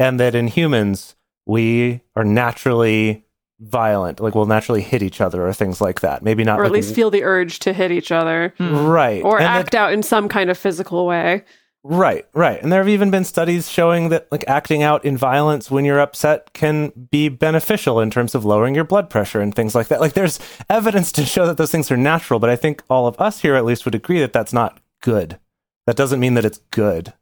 S1: and that in humans we are naturally violent, like we'll naturally hit each other or things like that. Maybe not,
S4: or at
S1: like,
S4: least feel the urge to hit each other
S1: right
S4: or
S1: And that-
S4: act out in some kind of physical way.
S1: Right, right. And there have even been studies showing that like acting out in violence when you're upset can be beneficial in terms of lowering your blood pressure and things like that. Like there's evidence to show that those things are natural, but I think all of us here at least would agree that that's not good. That doesn't mean that it's good.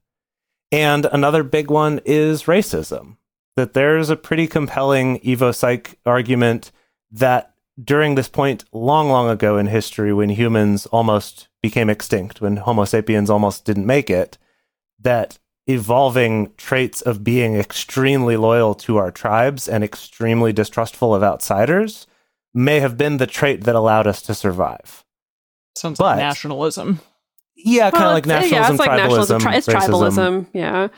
S1: And another big one is racism. That there's a pretty compelling Evo Psych argument that during this point long, long ago in history when humans almost became extinct, when Homo sapiens almost didn't make it, that evolving traits of being extremely loyal to our tribes and extremely distrustful of outsiders may have been the trait that allowed us to survive.
S3: sounds
S1: But-
S3: like nationalism
S1: Yeah, kind of
S4: Well,
S1: like nationalism,
S4: yeah, it's like
S1: tribalism,
S4: nationalism. It's
S1: racism.
S4: tribalism. Yeah.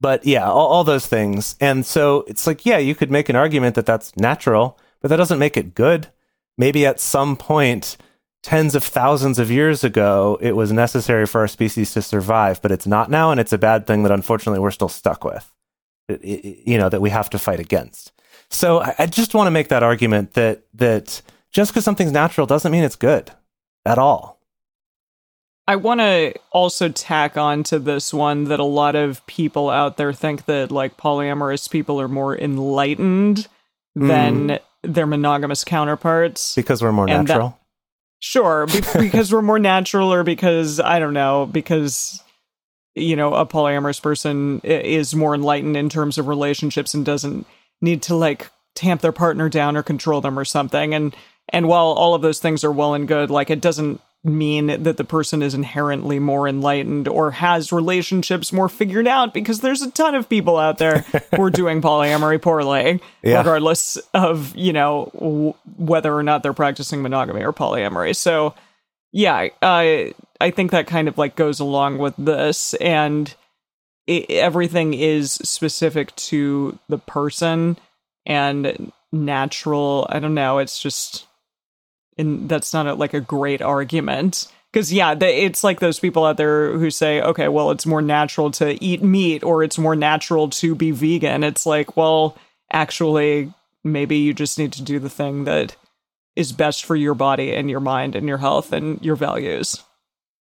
S1: But yeah, all, all those things. And so it's like, yeah, you could make an argument that that's natural, but that doesn't make it good. Maybe at some point, tens of thousands of years ago, it was necessary for our species to survive, but it's not now. And it's a bad thing that unfortunately we're still stuck with, It- it- you know, that we have to fight against. So I, just want to make that argument that that just because something's natural doesn't mean it's good at all.
S3: I want to also tack on to this one that a lot of people out there think that like polyamorous people are more enlightened mm. than their monogamous counterparts.
S1: Because we're more
S3: And that-
S1: natural.
S3: Sure, be- because we're more natural, or because I don't know, because you know a polyamorous person is more enlightened in terms of relationships and doesn't need to like tamp their partner down or control them or something. And and while all of those things are well and good, like it doesn't mean that the person is inherently more enlightened or has relationships more figured out because there's a ton of people out there who are doing polyamory poorly
S1: Yeah.
S3: regardless of you know w- whether or not they're practicing monogamy or polyamory so yeah i i think that kind of like goes along with this and i everything is specific to the person and natural i don't know it's just and that's not a, like a great argument because yeah the, it's like those people out there who say okay well it's more natural to eat meat or it's more natural to be vegan it's like well actually maybe you just need to do the thing that is best for your body and your mind and your health and your values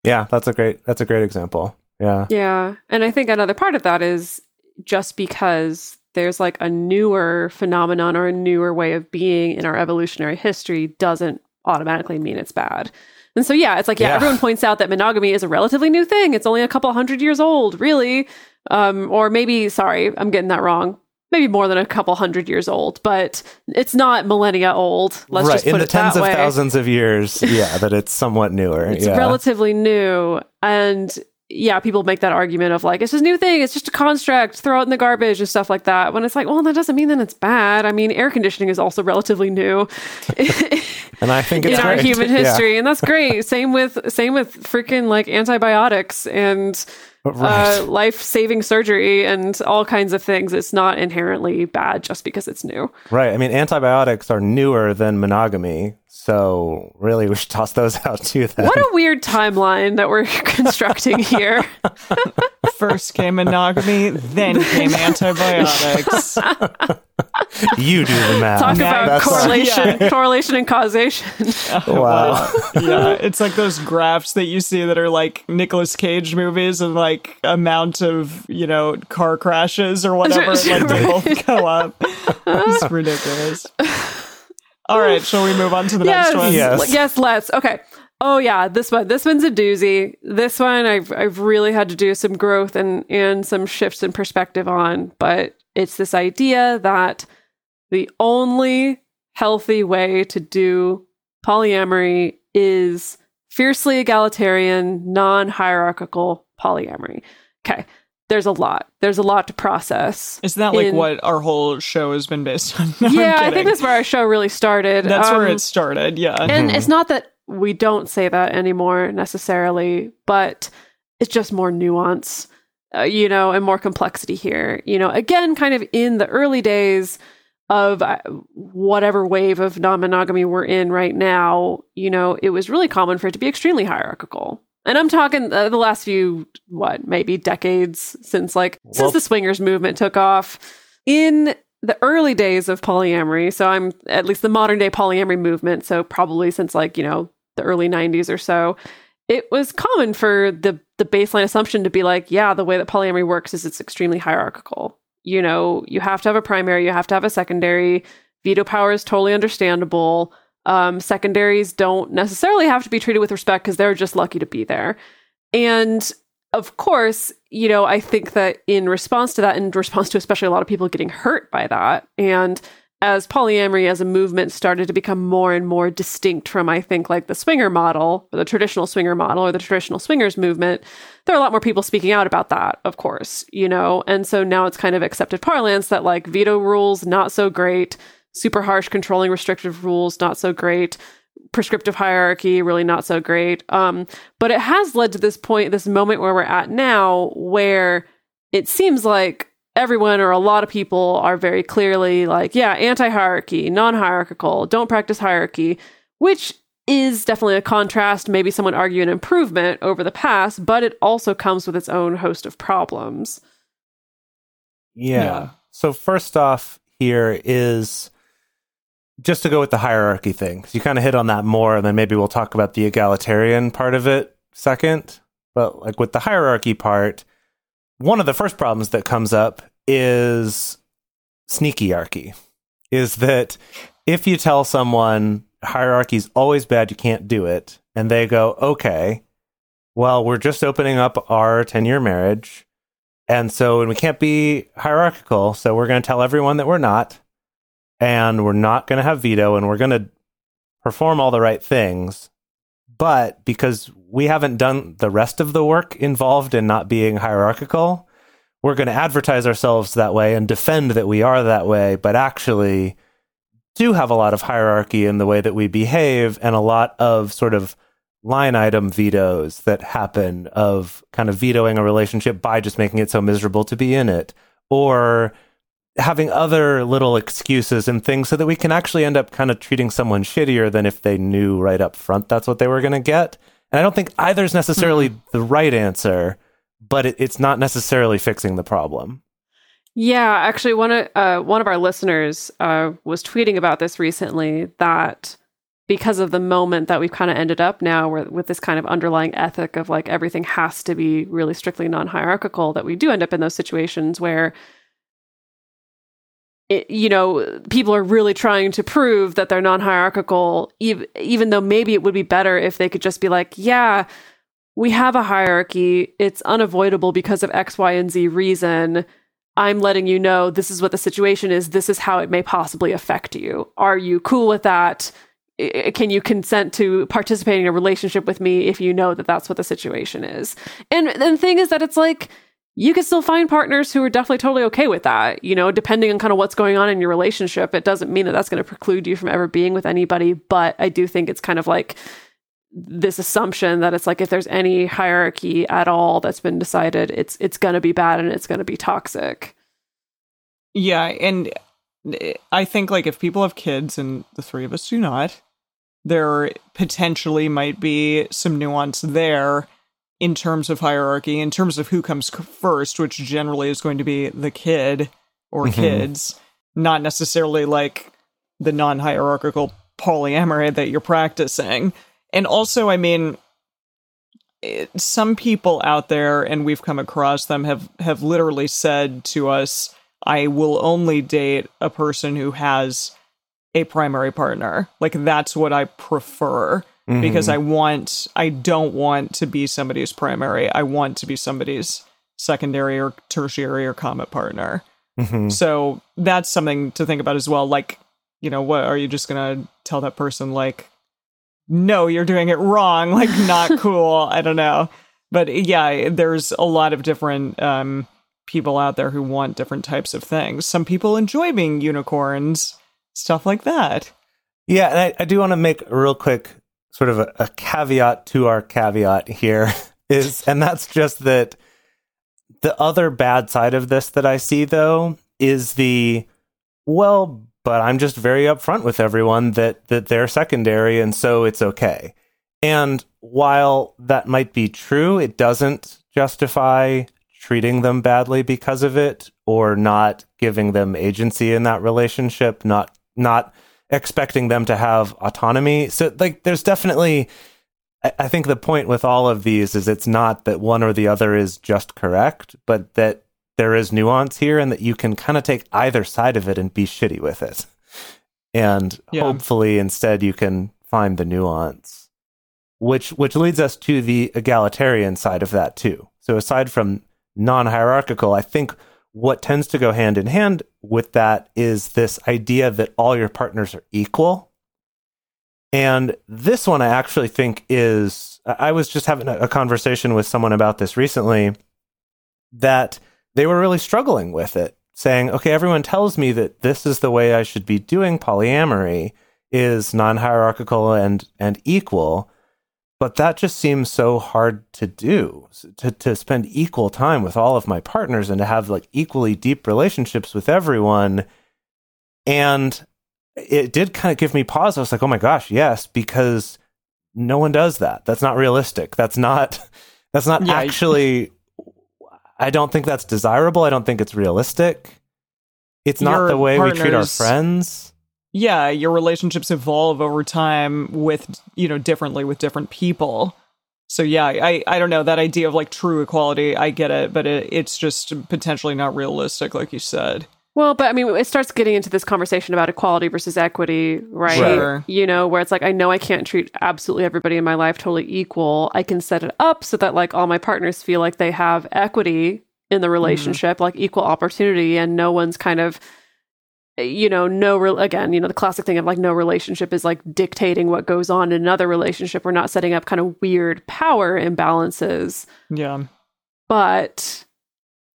S1: Yeah, that's a great that's a great example. Yeah.
S4: Yeah. And I think another part of that is just because there's like a newer phenomenon or a newer way of being in our evolutionary history doesn't automatically mean it's bad. And so, yeah, it's like, yeah,
S1: Yeah.
S4: everyone points out that monogamy is a relatively new thing. It's only a couple hundred years old, really. Um, or maybe, sorry, I'm getting that wrong. Maybe more than a couple hundred years old, but it's not millennia old. Let's
S1: right.
S4: just put
S1: In the
S4: it
S1: tens
S4: that
S1: of
S4: way
S1: thousands of years, yeah, that it's somewhat newer.
S4: it's
S1: yeah.
S4: relatively new and yeah people make that argument of like it's just a new thing it's just a construct throw it in the garbage and stuff like that. When it's like well that doesn't mean that it's bad. I mean air conditioning is also relatively new.
S1: And I think
S4: in our human
S1: Yeah.
S4: history and that's great. Same with same with freaking like antibiotics and
S1: Right.
S4: uh, life-saving surgery and all kinds of things it's not inherently bad just because it's new
S1: Right. I mean, antibiotics are newer than monogamy, so really we should toss those out too. Then.
S4: what a weird timeline that we're constructing here
S3: first came monogamy then came antibiotics
S1: you do the math.
S4: talk about
S1: that's-
S4: correlation correlation and causation
S1: wow.
S3: yeah, it's like those graphs that you see that are like Nicolas Cage movies and like amount of you know car crashes or whatever.
S4: Right,
S3: like they both go up. It's ridiculous. All right, shall we move on to the
S4: yes,
S3: next one?
S1: Yes.
S4: yes, let's. Okay. Oh yeah, this one. This one's a doozy. This one I've I've really had to do some growth and and some shifts in perspective on, but it's this idea that the only healthy way to do polyamory is fiercely egalitarian, non-hierarchical polyamory. Okay. There's a lot. There's a lot to process.
S3: Isn't that like
S4: in-
S3: what our whole show has been based on? No,
S4: yeah, I think that's where our show really started.
S3: that's where
S4: Um,
S3: it started. Yeah.
S4: and it's not that we don't say that anymore necessarily, but it's just more nuance, uh, you know, and more complexity here. You know, again, kind of in the early days of uh, whatever wave of non monogamy we're in right now, you know, it was really common for it to be extremely hierarchical. And I'm talking uh, the last few, what, maybe decades since like,
S1: Well-
S4: since the swingers movement took off. In the early days of polyamory, so I'm at least the modern day polyamory movement, so probably since like, you know, the early 90s or so, it was common for the the baseline assumption to be like, yeah, the way that polyamory works is it's extremely hierarchical. You know, you have to have a primary, you have to have a secondary. Veto power is totally understandable. Um, secondaries don't necessarily have to be treated with respect because they're just lucky to be there. And of course, you know, I think that in response to that, in response to especially a lot of people getting hurt by that, and as polyamory as a movement started to become more and more distinct from, I think, like the swinger model, or the traditional swinger model, or the traditional swingers movement, there are a lot more people speaking out about that, of course, you know? And so now it's kind of accepted parlance that like veto rules, not so great, super harsh controlling restrictive rules, not so great, prescriptive hierarchy, really not so great. Um, but it has led to this point, this moment where we're at now, where it seems like everyone or a lot of people are very clearly like, yeah, anti hierarchy, non hierarchical, don't practice hierarchy, which is definitely a contrast, maybe someone argue an improvement over the past, but it also comes with its own host of problems.
S1: Yeah.
S3: Yeah.
S1: So first off, here is just to go with the hierarchy thing. 'cause You kind of hit on that more, and then maybe we'll talk about the egalitarian part of it second. But like with the hierarchy part, one of the first problems that comes up is sneakyarchy. Is that if you tell someone hierarchy's always bad, you can't do it, and they go, okay, well, we're just opening up our 10 year marriage. And so, and we can't be hierarchical. So we're going to tell everyone that we're not. And we're not going to have veto and we're going to perform all the right things. But because we haven't done the rest of the work involved in not being hierarchical, we're going to advertise ourselves that way and defend that we are that way, but actually do have a lot of hierarchy in the way that we behave and a lot of sort of line item vetoes that happen of kind of vetoing a relationship by just making it so miserable to be in it. Or having other little excuses and things so that we can actually end up kind of treating someone shittier than if they knew right up front that's what they were going to get. And I don't think either is necessarily the right answer, but it, it's not necessarily fixing the problem.
S4: Yeah, actually, one of uh, one of our listeners uh, was tweeting about this recently. That because of the moment that we've kind of ended up now, where, with this kind of underlying ethic of like everything has to be really strictly non-hierarchical, that we do end up in those situations where. It, you know, people are really trying to prove that they're non-hierarchical, ev- even though maybe it would be better if they could just be like, "Yeah, we have a hierarchy. It's unavoidable because of X, Y, and Z reason. I'm letting you know this is what the situation is. This is how it may possibly affect you. Are you cool with that? Can you consent to participating in a relationship with me if you know that that's what the situation is? And, and the thing is that it's like, you can still find partners who are definitely totally okay with that. You know, depending on kind of what's going on in your relationship, it doesn't mean that that's going to preclude you from ever being with anybody. But I do think it's kind of like, this assumption that it's like if there's any hierarchy at all that's been decided it's it's going to be bad and it's going to be toxic
S3: Yeah, and eh, I think like if people have kids and the three of us do not, there potentially might be some nuance there in terms of hierarchy, in terms of who comes first, which generally is going to be the kid or
S1: Mhm.
S3: kids, not necessarily like the non-hierarchical polyamory that you're practicing. And also, I mean, it, some people out there, and we've come across them, have have literally said to us, "I will only date a person who has a primary partner. Like that's what I prefer." Because I want, I don't want to be somebody's primary. I want to be somebody's secondary or tertiary or comet partner.
S1: Mhm.
S3: So that's something to think about as well. Like, you know, what are you just gonna tell that person like, no, you're doing it wrong, like not cool. I don't know. But yeah, there's a lot of different um people out there who want different types of things. Some people enjoy being unicorns, stuff like that.
S1: Yeah, and I, I do want to make a real quick sort of a, a caveat to our caveat here is, and that's just that the other bad side of this that I see though is the well, but I'm just very upfront with everyone that that they're secondary and so it's okay. And while that might be true, it doesn't justify treating them badly because of it or not giving them agency in that relationship, not not expecting them to have autonomy. So like there's definitely I- think the point with all of these is it's not that one or the other is just correct, but that there is nuance here and that you can kind of take either side of it and be shitty with it. And
S3: Yeah.
S1: hopefully instead you can find the nuance. Which which leads us to the egalitarian side of that too. So aside from non-hierarchical, I think what tends to go hand in hand with that is this idea that all your partners are equal. And this one I actually think is I was just having a conversation with someone about this recently that they were really struggling with it, saying, okay, everyone tells me that this is the way I should be doing polyamory is non-hierarchical and and equal, but that just seems so hard to do to to spend equal time with all of my partners and to have like equally deep relationships with everyone. And it did kind of give me pause. I was like, oh my gosh, yes, because no one does that. That's not realistic. That's not that's not
S3: Yeah.
S1: actually I don't think that's desirable. I don't think it's realistic. It's not the way we treat our friends.
S3: Yeah, your relationships evolve over time with, you know, differently with different people. So yeah, I I don't know that idea of like true equality. I get it, but it, it's just potentially not realistic, like you said.
S4: Well, but I mean, it starts getting into this conversation about equality versus equity, right?
S3: Sure.
S4: You know, where it's like, I know I can't treat absolutely everybody in my life totally equal. I can set it up so that like all my partners feel like they have equity in the mm-hmm. relationship, like equal opportunity, and no one's kind of, you know, no, re- again, you know, the classic thing of like no relationship is like dictating what goes on in another relationship. We're not setting up kind of weird power imbalances
S3: Yeah.
S4: but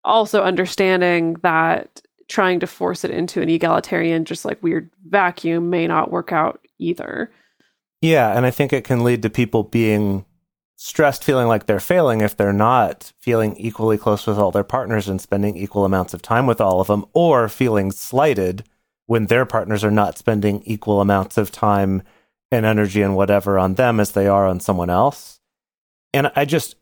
S4: also understanding that trying to force it into an egalitarian just like weird vacuum may not work out either
S1: Yeah, and I think it can lead to people being stressed, feeling like they're failing if they're not feeling equally close with all their partners and spending equal amounts of time with all of them, or feeling slighted when their partners are not spending equal amounts of time and energy and whatever on them as they are on someone else. And I just,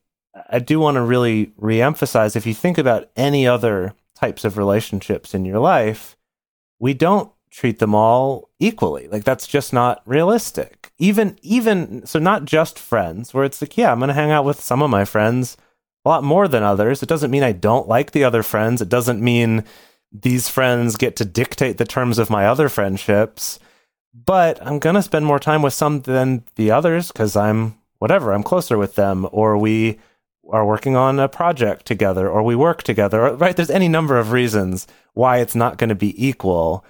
S1: I do want to really reemphasize if you think about any other types of relationships in your life, we don't treat them all equally. Like that's just not realistic. Even even so not just friends where it's like, yeah, I'm going to hang out with some of my friends a lot more than others. It doesn't mean I don't like the other friends. It doesn't mean these friends get to dictate the terms of my other friendships. But I'm going to spend more time with some than the others cuz I'm whatever, I'm closer with them or we are working on a project together or we work together, or, right? There's any number of reasons why it's not going to be equal.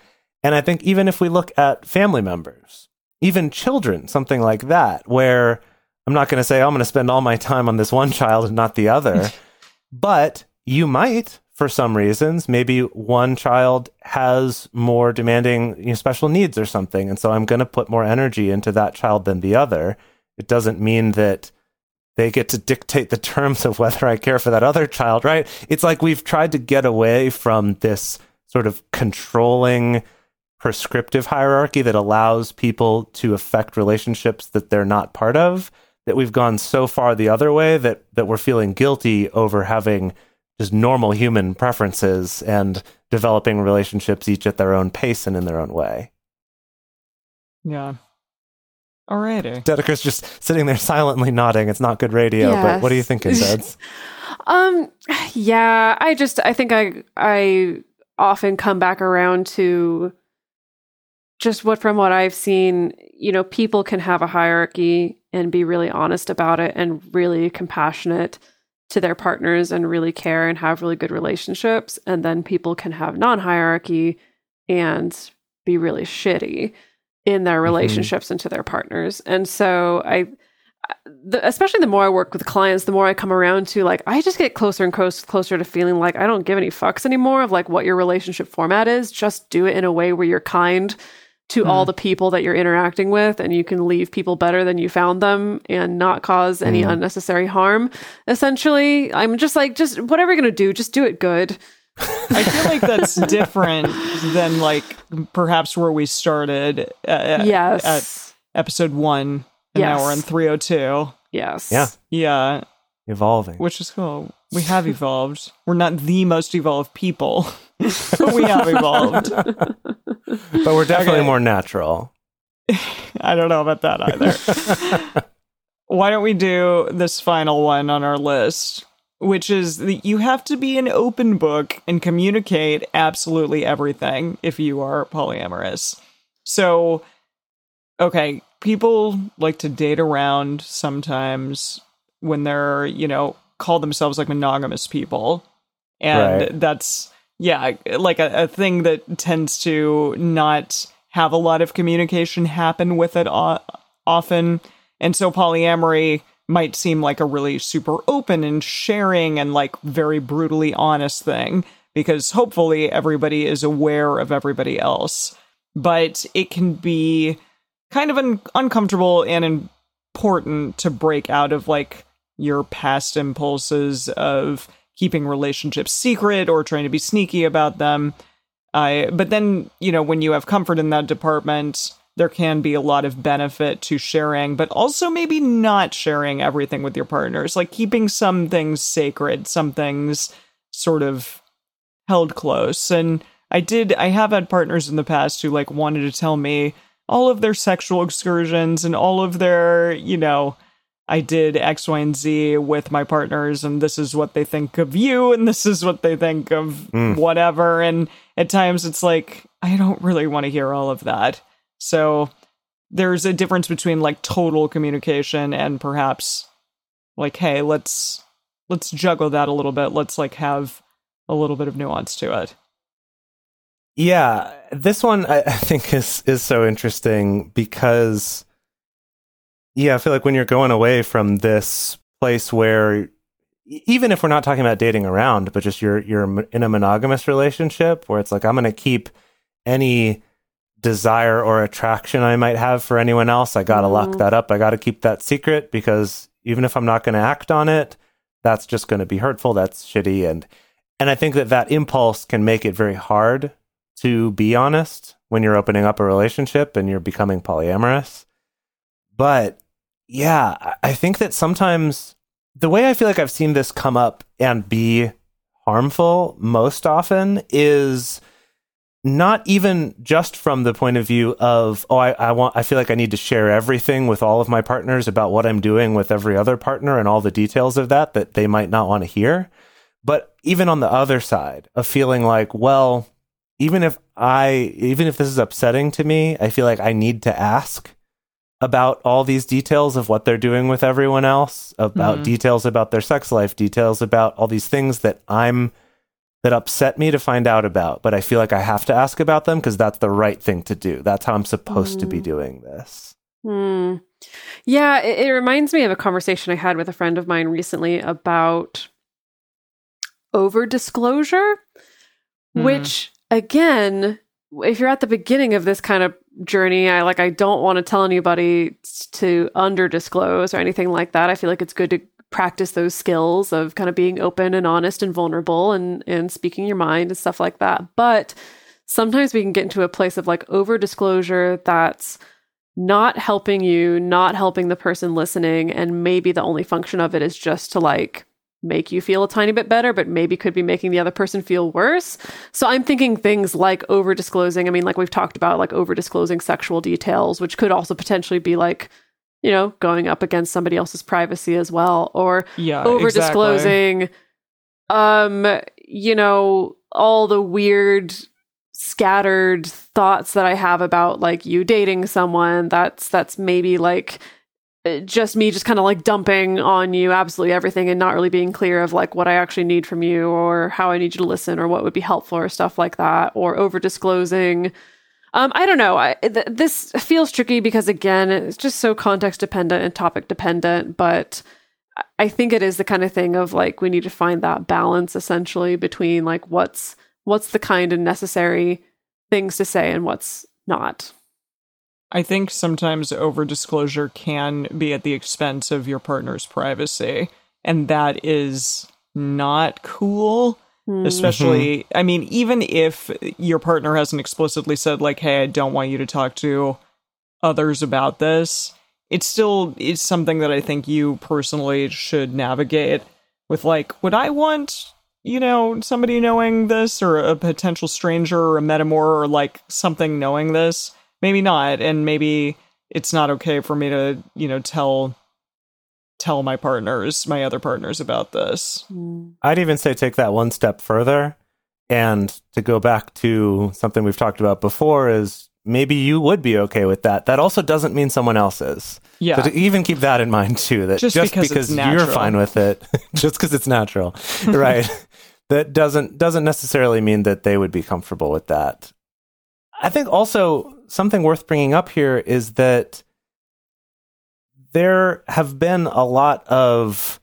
S1: And I think even if we look at family members, even children, something like that, where I'm not going to say, oh, I'm going to spend all my time on this one child and not the other, but you might for some reasons. Maybe one child has more demanding you know, special needs or something. And so I'm going to put more energy into that child than the other. It doesn't mean that they get to dictate the terms of whether I care for that other child, right? It's like we've tried to get away from this sort of controlling prescriptive hierarchy that allows people to affect relationships that they're not part of that we've gone so far the other way that that we're feeling guilty over having just normal human preferences and developing relationships each at their own pace and in their own way.
S3: Yeah. Alrighty.
S1: Dedeker's just sitting there silently nodding. It's not good radio, but what are you
S4: Yes.
S1: thinking, Deds?
S4: Um yeah, I just I think I I often come back around to just what from what I've seen, you know, people can have a hierarchy and be really honest about it and really compassionate to their partners and really care and have really good relationships and then people can have non-hierarchy and be really shitty in their mm-hmm. relationships and to their partners. And so I the, especially the more I work with clients, the more I come around to like I just get closer and close, closer to feeling like I don't give any fucks anymore of like what your relationship format is. Just do it in a way where you're kind to all hmm. the people that you're interacting with, and you can leave people better than you found them and not cause any hmm. unnecessary harm. Essentially, I'm just like, just whatever you're gonna do, just do it good.
S3: I feel like that's different than like perhaps where we started uh, uh at,
S4: yes,
S3: at episode one, and now we're in 302.
S4: yes,
S1: Yeah.
S3: Yeah,
S1: Evolving.
S3: which is cool. We have evolved. We're not the most evolved people, but we have evolved.
S1: but we're definitely
S3: Okay.
S1: more natural.
S3: I don't know about that either. Why don't we do this final one on our list, which is that you have to be an open book and communicate absolutely everything if you are polyamorous. So, okay, people like to date around sometimes when they're, you know, call themselves like monogamous people. And
S1: Right.
S3: that's, yeah, like a, a thing that tends to not have a lot of communication happen with it o- often. And so polyamory might seem like a really super open and sharing and like very brutally honest thing because hopefully everybody is aware of everybody else. But it can be kind of un- uncomfortable and important to break out of like your past impulses of keeping relationships secret or trying to be sneaky about them. I but then, you know, when you have comfort in that department, there can be a lot of benefit to sharing, but also maybe not sharing everything with your partners, like keeping some things sacred, some things sort of held close. And I did I have had partners in the past who like wanted to tell me all of their sexual excursions and all of their, you know, I did X, Y, and Z with my partners, and this is what they think of you, and this is what they think of hmm. whatever. And at times it's like, I don't really want to hear all of that. So there's a difference between like total communication and perhaps like, hey, let's let's juggle that a little bit. Let's like have a little bit of nuance to it.
S1: Yeah, this one I, I think is is so interesting because yeah, I feel like when you're going away from this place where even if we're not talking about dating around, but just you're you're in a monogamous relationship where it's like I'm going to keep any desire or attraction I might have for anyone else, I got to lock mm. that up. I got to keep that secret because even if I'm not going to act on it, that's just going to be hurtful, that's shitty and and I think that that impulse can make it very hard to be honest when you're opening up a relationship and you're becoming polyamorous. But yeah, I- think that sometimes the way I feel like I've seen this come up and be harmful most often is not even just from the point of view of oh I, I want I feel like I need to share everything with all of my partners about what I'm doing with every other partner and all the details of that that they might not want to hear. But even on the other side of feeling like well even if I even if this is upsetting to me I feel like I need to ask about all these details of what they're doing with everyone else about
S3: Mhm.
S1: details about their sex life details about all these things that I'm that upset me to find out about, but I feel like I have to ask about them because that's the right thing to do. That's how I'm supposed to be
S4: Mm.
S1: doing this.
S4: Hmm. Yeah, it, it reminds me of a conversation I had with a friend of mine recently about over disclosure,
S3: Mhm.
S4: which again, if you're at the beginning of this kind of journey, I like I don't want to tell anybody to under disclose or anything like that. I feel like it's good to practice those skills of kind of being open and honest and vulnerable and and speaking your mind and stuff like that. But sometimes we can get into a place of like over disclosure that's not helping you, not helping the person listening, and maybe the only function of it is just to like make you feel a tiny bit better, but maybe could be making the other person feel worse. So I'm thinking things like over disclosing. I mean, like we've talked about, like over disclosing sexual details, which could also potentially be like, you know, going up against somebody else's privacy as well, or
S3: Yeah,
S4: over
S3: exactly.
S4: disclosing um you know all the weird scattered thoughts that i have about like you dating someone that's that's maybe like just me just kind of like dumping on you absolutely everything and not really being clear of like what i actually need from you or how i need you to listen or what would be helpful or stuff like that or over disclosing um, I don't know. I, th- this feels tricky because again, it's just so context dependent and topic dependent. But I- think it is the kind of thing of like we need to find that balance essentially between like what's what's the kind and necessary things to say and what's not.
S3: I think sometimes over disclosure can be at the expense of your partner's privacy, and that is not cool.
S4: Hmm.
S3: Especially, I mean, even if your partner hasn't explicitly said, like, hey, I don't want you to talk to others about this, it's still it's something that I think you personally should navigate with like, would I want, you know, somebody knowing this or a potential stranger or a metamor or like something knowing this? Maybe not, and maybe it's not okay for me to, you know, tell tell my partners, my other partners about this.
S4: Hmm.
S1: I'd even say take that one step further and to go back to something we've talked about before is maybe you would be okay with that. That also doesn't mean someone else is.
S3: Yeah.
S1: So to even keep that in mind too, that
S3: Just
S1: just,
S3: because
S1: because,
S3: it's
S1: you're fine with it, just because it's natural, right? That doesn't doesn't necessarily mean that they would be comfortable with that. I think also something worth bringing up here is that there have been a lot of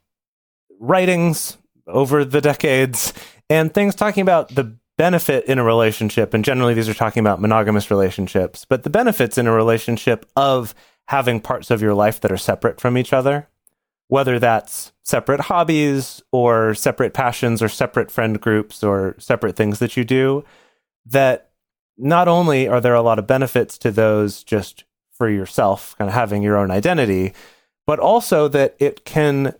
S1: writings over the decades and things talking about the benefit in a relationship and generally these are talking about monogamous relationships but the benefits in a relationship of having parts of your life that are separate from each other whether that's separate hobbies or separate passions or separate friend groups or separate things that you do that not only are there a lot of benefits to those just for yourself kind of having your own identity but also that it can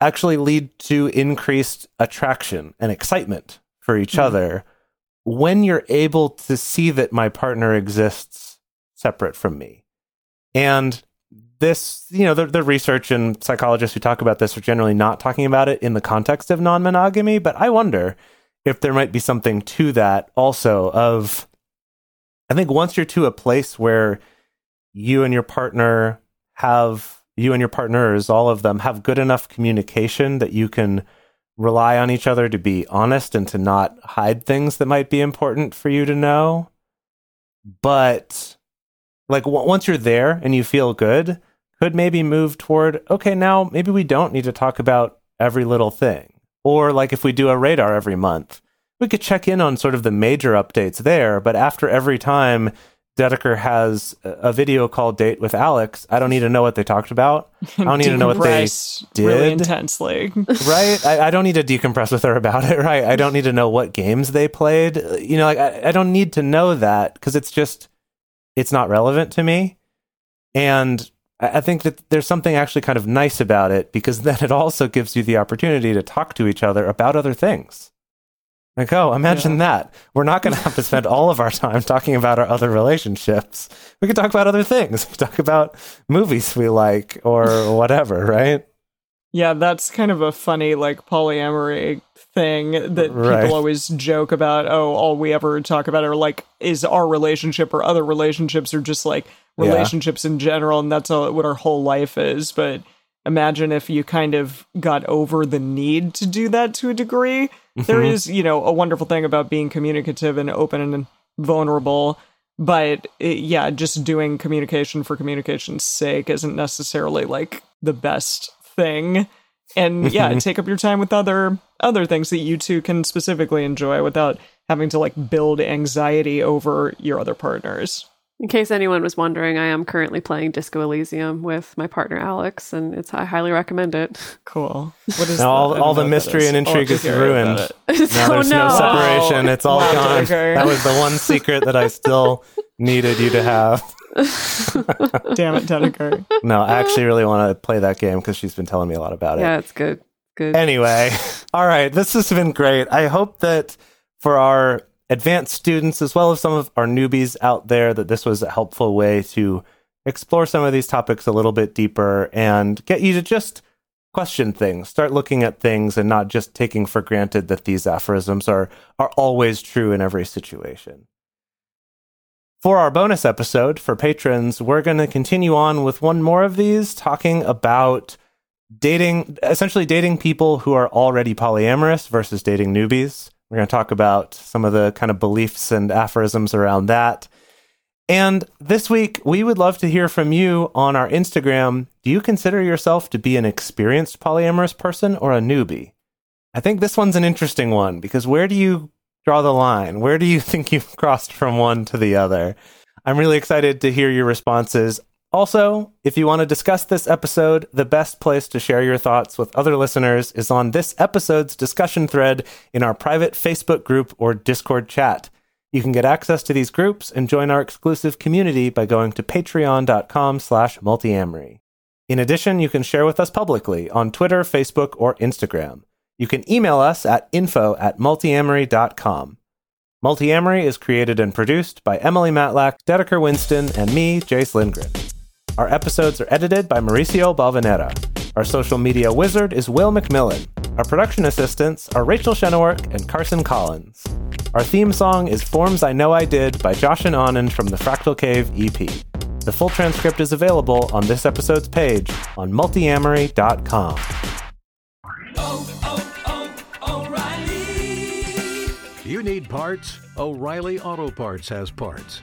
S1: actually lead to increased attraction and excitement for each mm-hmm. other when you're able to see that my partner exists separate from me. And this, you know, the, the research and psychologists who talk about this are generally not talking about it in the context of non monogamy, but I wonder if there might be something to that also of I think once you're to a place where you and your partner have you and your partners, all of them have good enough communication that you can rely on each other to be honest and to not hide things that might be important for you to know. But like w- once you're there and you feel good, could maybe move toward okay, now maybe we don't need to talk about every little thing. Or like if we do a radar every month, we could check in on sort of the major updates there, but after every time Dedeker has a video call date with Alex, I don't need to know what they talked about. I don't need to know what they
S3: Decompress really
S1: did.
S3: intensely.
S1: right? I, I don't need to decompress with her about it, right? I don't need to know what games they played. You know, like I, I don't need to know that because it's just it's not relevant to me. And I think that there's something actually kind of nice about it because then it also gives you the opportunity to talk to each other about other things. Like, oh, imagine that. We're not going to have to spend all of our time talking about our other relationships. We could talk about other things. We could talk about movies we like or whatever, right?
S3: Yeah, that's kind of a funny like polyamory thing that
S1: Right.
S3: people always joke about. Oh, all we ever talk about are like is our relationship or other relationships or just like
S1: Yeah.
S3: relationships in general, and that's all, what our whole life is. But imagine if you kind of got over the need to do that to a degree. There
S1: Mhm.
S3: is, you know, a wonderful thing about being communicative and open and vulnerable. But it, yeah, just doing communication for communication's sake isn't necessarily like the best thing. And yeah, take up your time with other other things that you two can specifically enjoy without having to like build anxiety over your other partners.
S4: In case anyone was wondering, I am currently playing Disco Elysium with my partner Alex, and it's I highly recommend it.
S3: Cool. What is
S1: Now all-
S3: that? Oh, I don't
S1: all the
S3: know what that
S1: mystery and intrigue
S3: to
S1: is ruined.
S3: about it.
S1: Now
S4: oh
S1: there's no,
S4: no!
S1: separation. It's all gone. That was the one secret that I still needed you to have.
S3: Damn it, Dedeker.
S1: No, I actually really want to play that game because she's been telling me a lot about it.
S4: Yeah, it's good. Good.
S1: Anyway, all right, this has been great. I hope that for our advanced students as well as some of our newbies out there that this was a helpful way to explore some of these topics a little bit deeper and get you to just question things, start looking at things and not just taking for granted that these aphorisms are are always true in every situation. For our bonus episode for patrons, we're going to continue on with one more of these talking about dating essentially dating people who are already polyamorous versus dating newbies. We're going to talk about some of the kind of beliefs and aphorisms around that. And this week, we would love to hear from you on our Instagram. Do you consider yourself to be an experienced polyamorous person or a newbie? I think this one's an interesting one because where do you draw the line? Where do you think you've crossed from one to the other? I'm really excited to hear your responses. Also, if you want to discuss this episode, the best place to share your thoughts with other listeners is on this episode's discussion thread in our private Facebook group or Discord chat. You can get access to these groups and join our exclusive community by going to patreon.com slash multiamory. In addition, you can share with us publicly on Twitter, Facebook, or Instagram. You can email us at info at multiamory.com. Multiamory is created and produced by Emily Matlack, Dedeker Winston, and me, Jase Lindgren. Our episodes are edited by Mauricio Balvanera. Our social media wizard is Will McMillan. Our production assistants are Rachel Shennework and Carson Collins. Our theme song is Forms I Know I Did by Josh and Anand from the Fractal Cave EP. The full transcript is available on this episode's page on multiamory.com. Oh, oh, oh, O'Reilly!
S8: You need parts? O'Reilly Auto Parts has parts.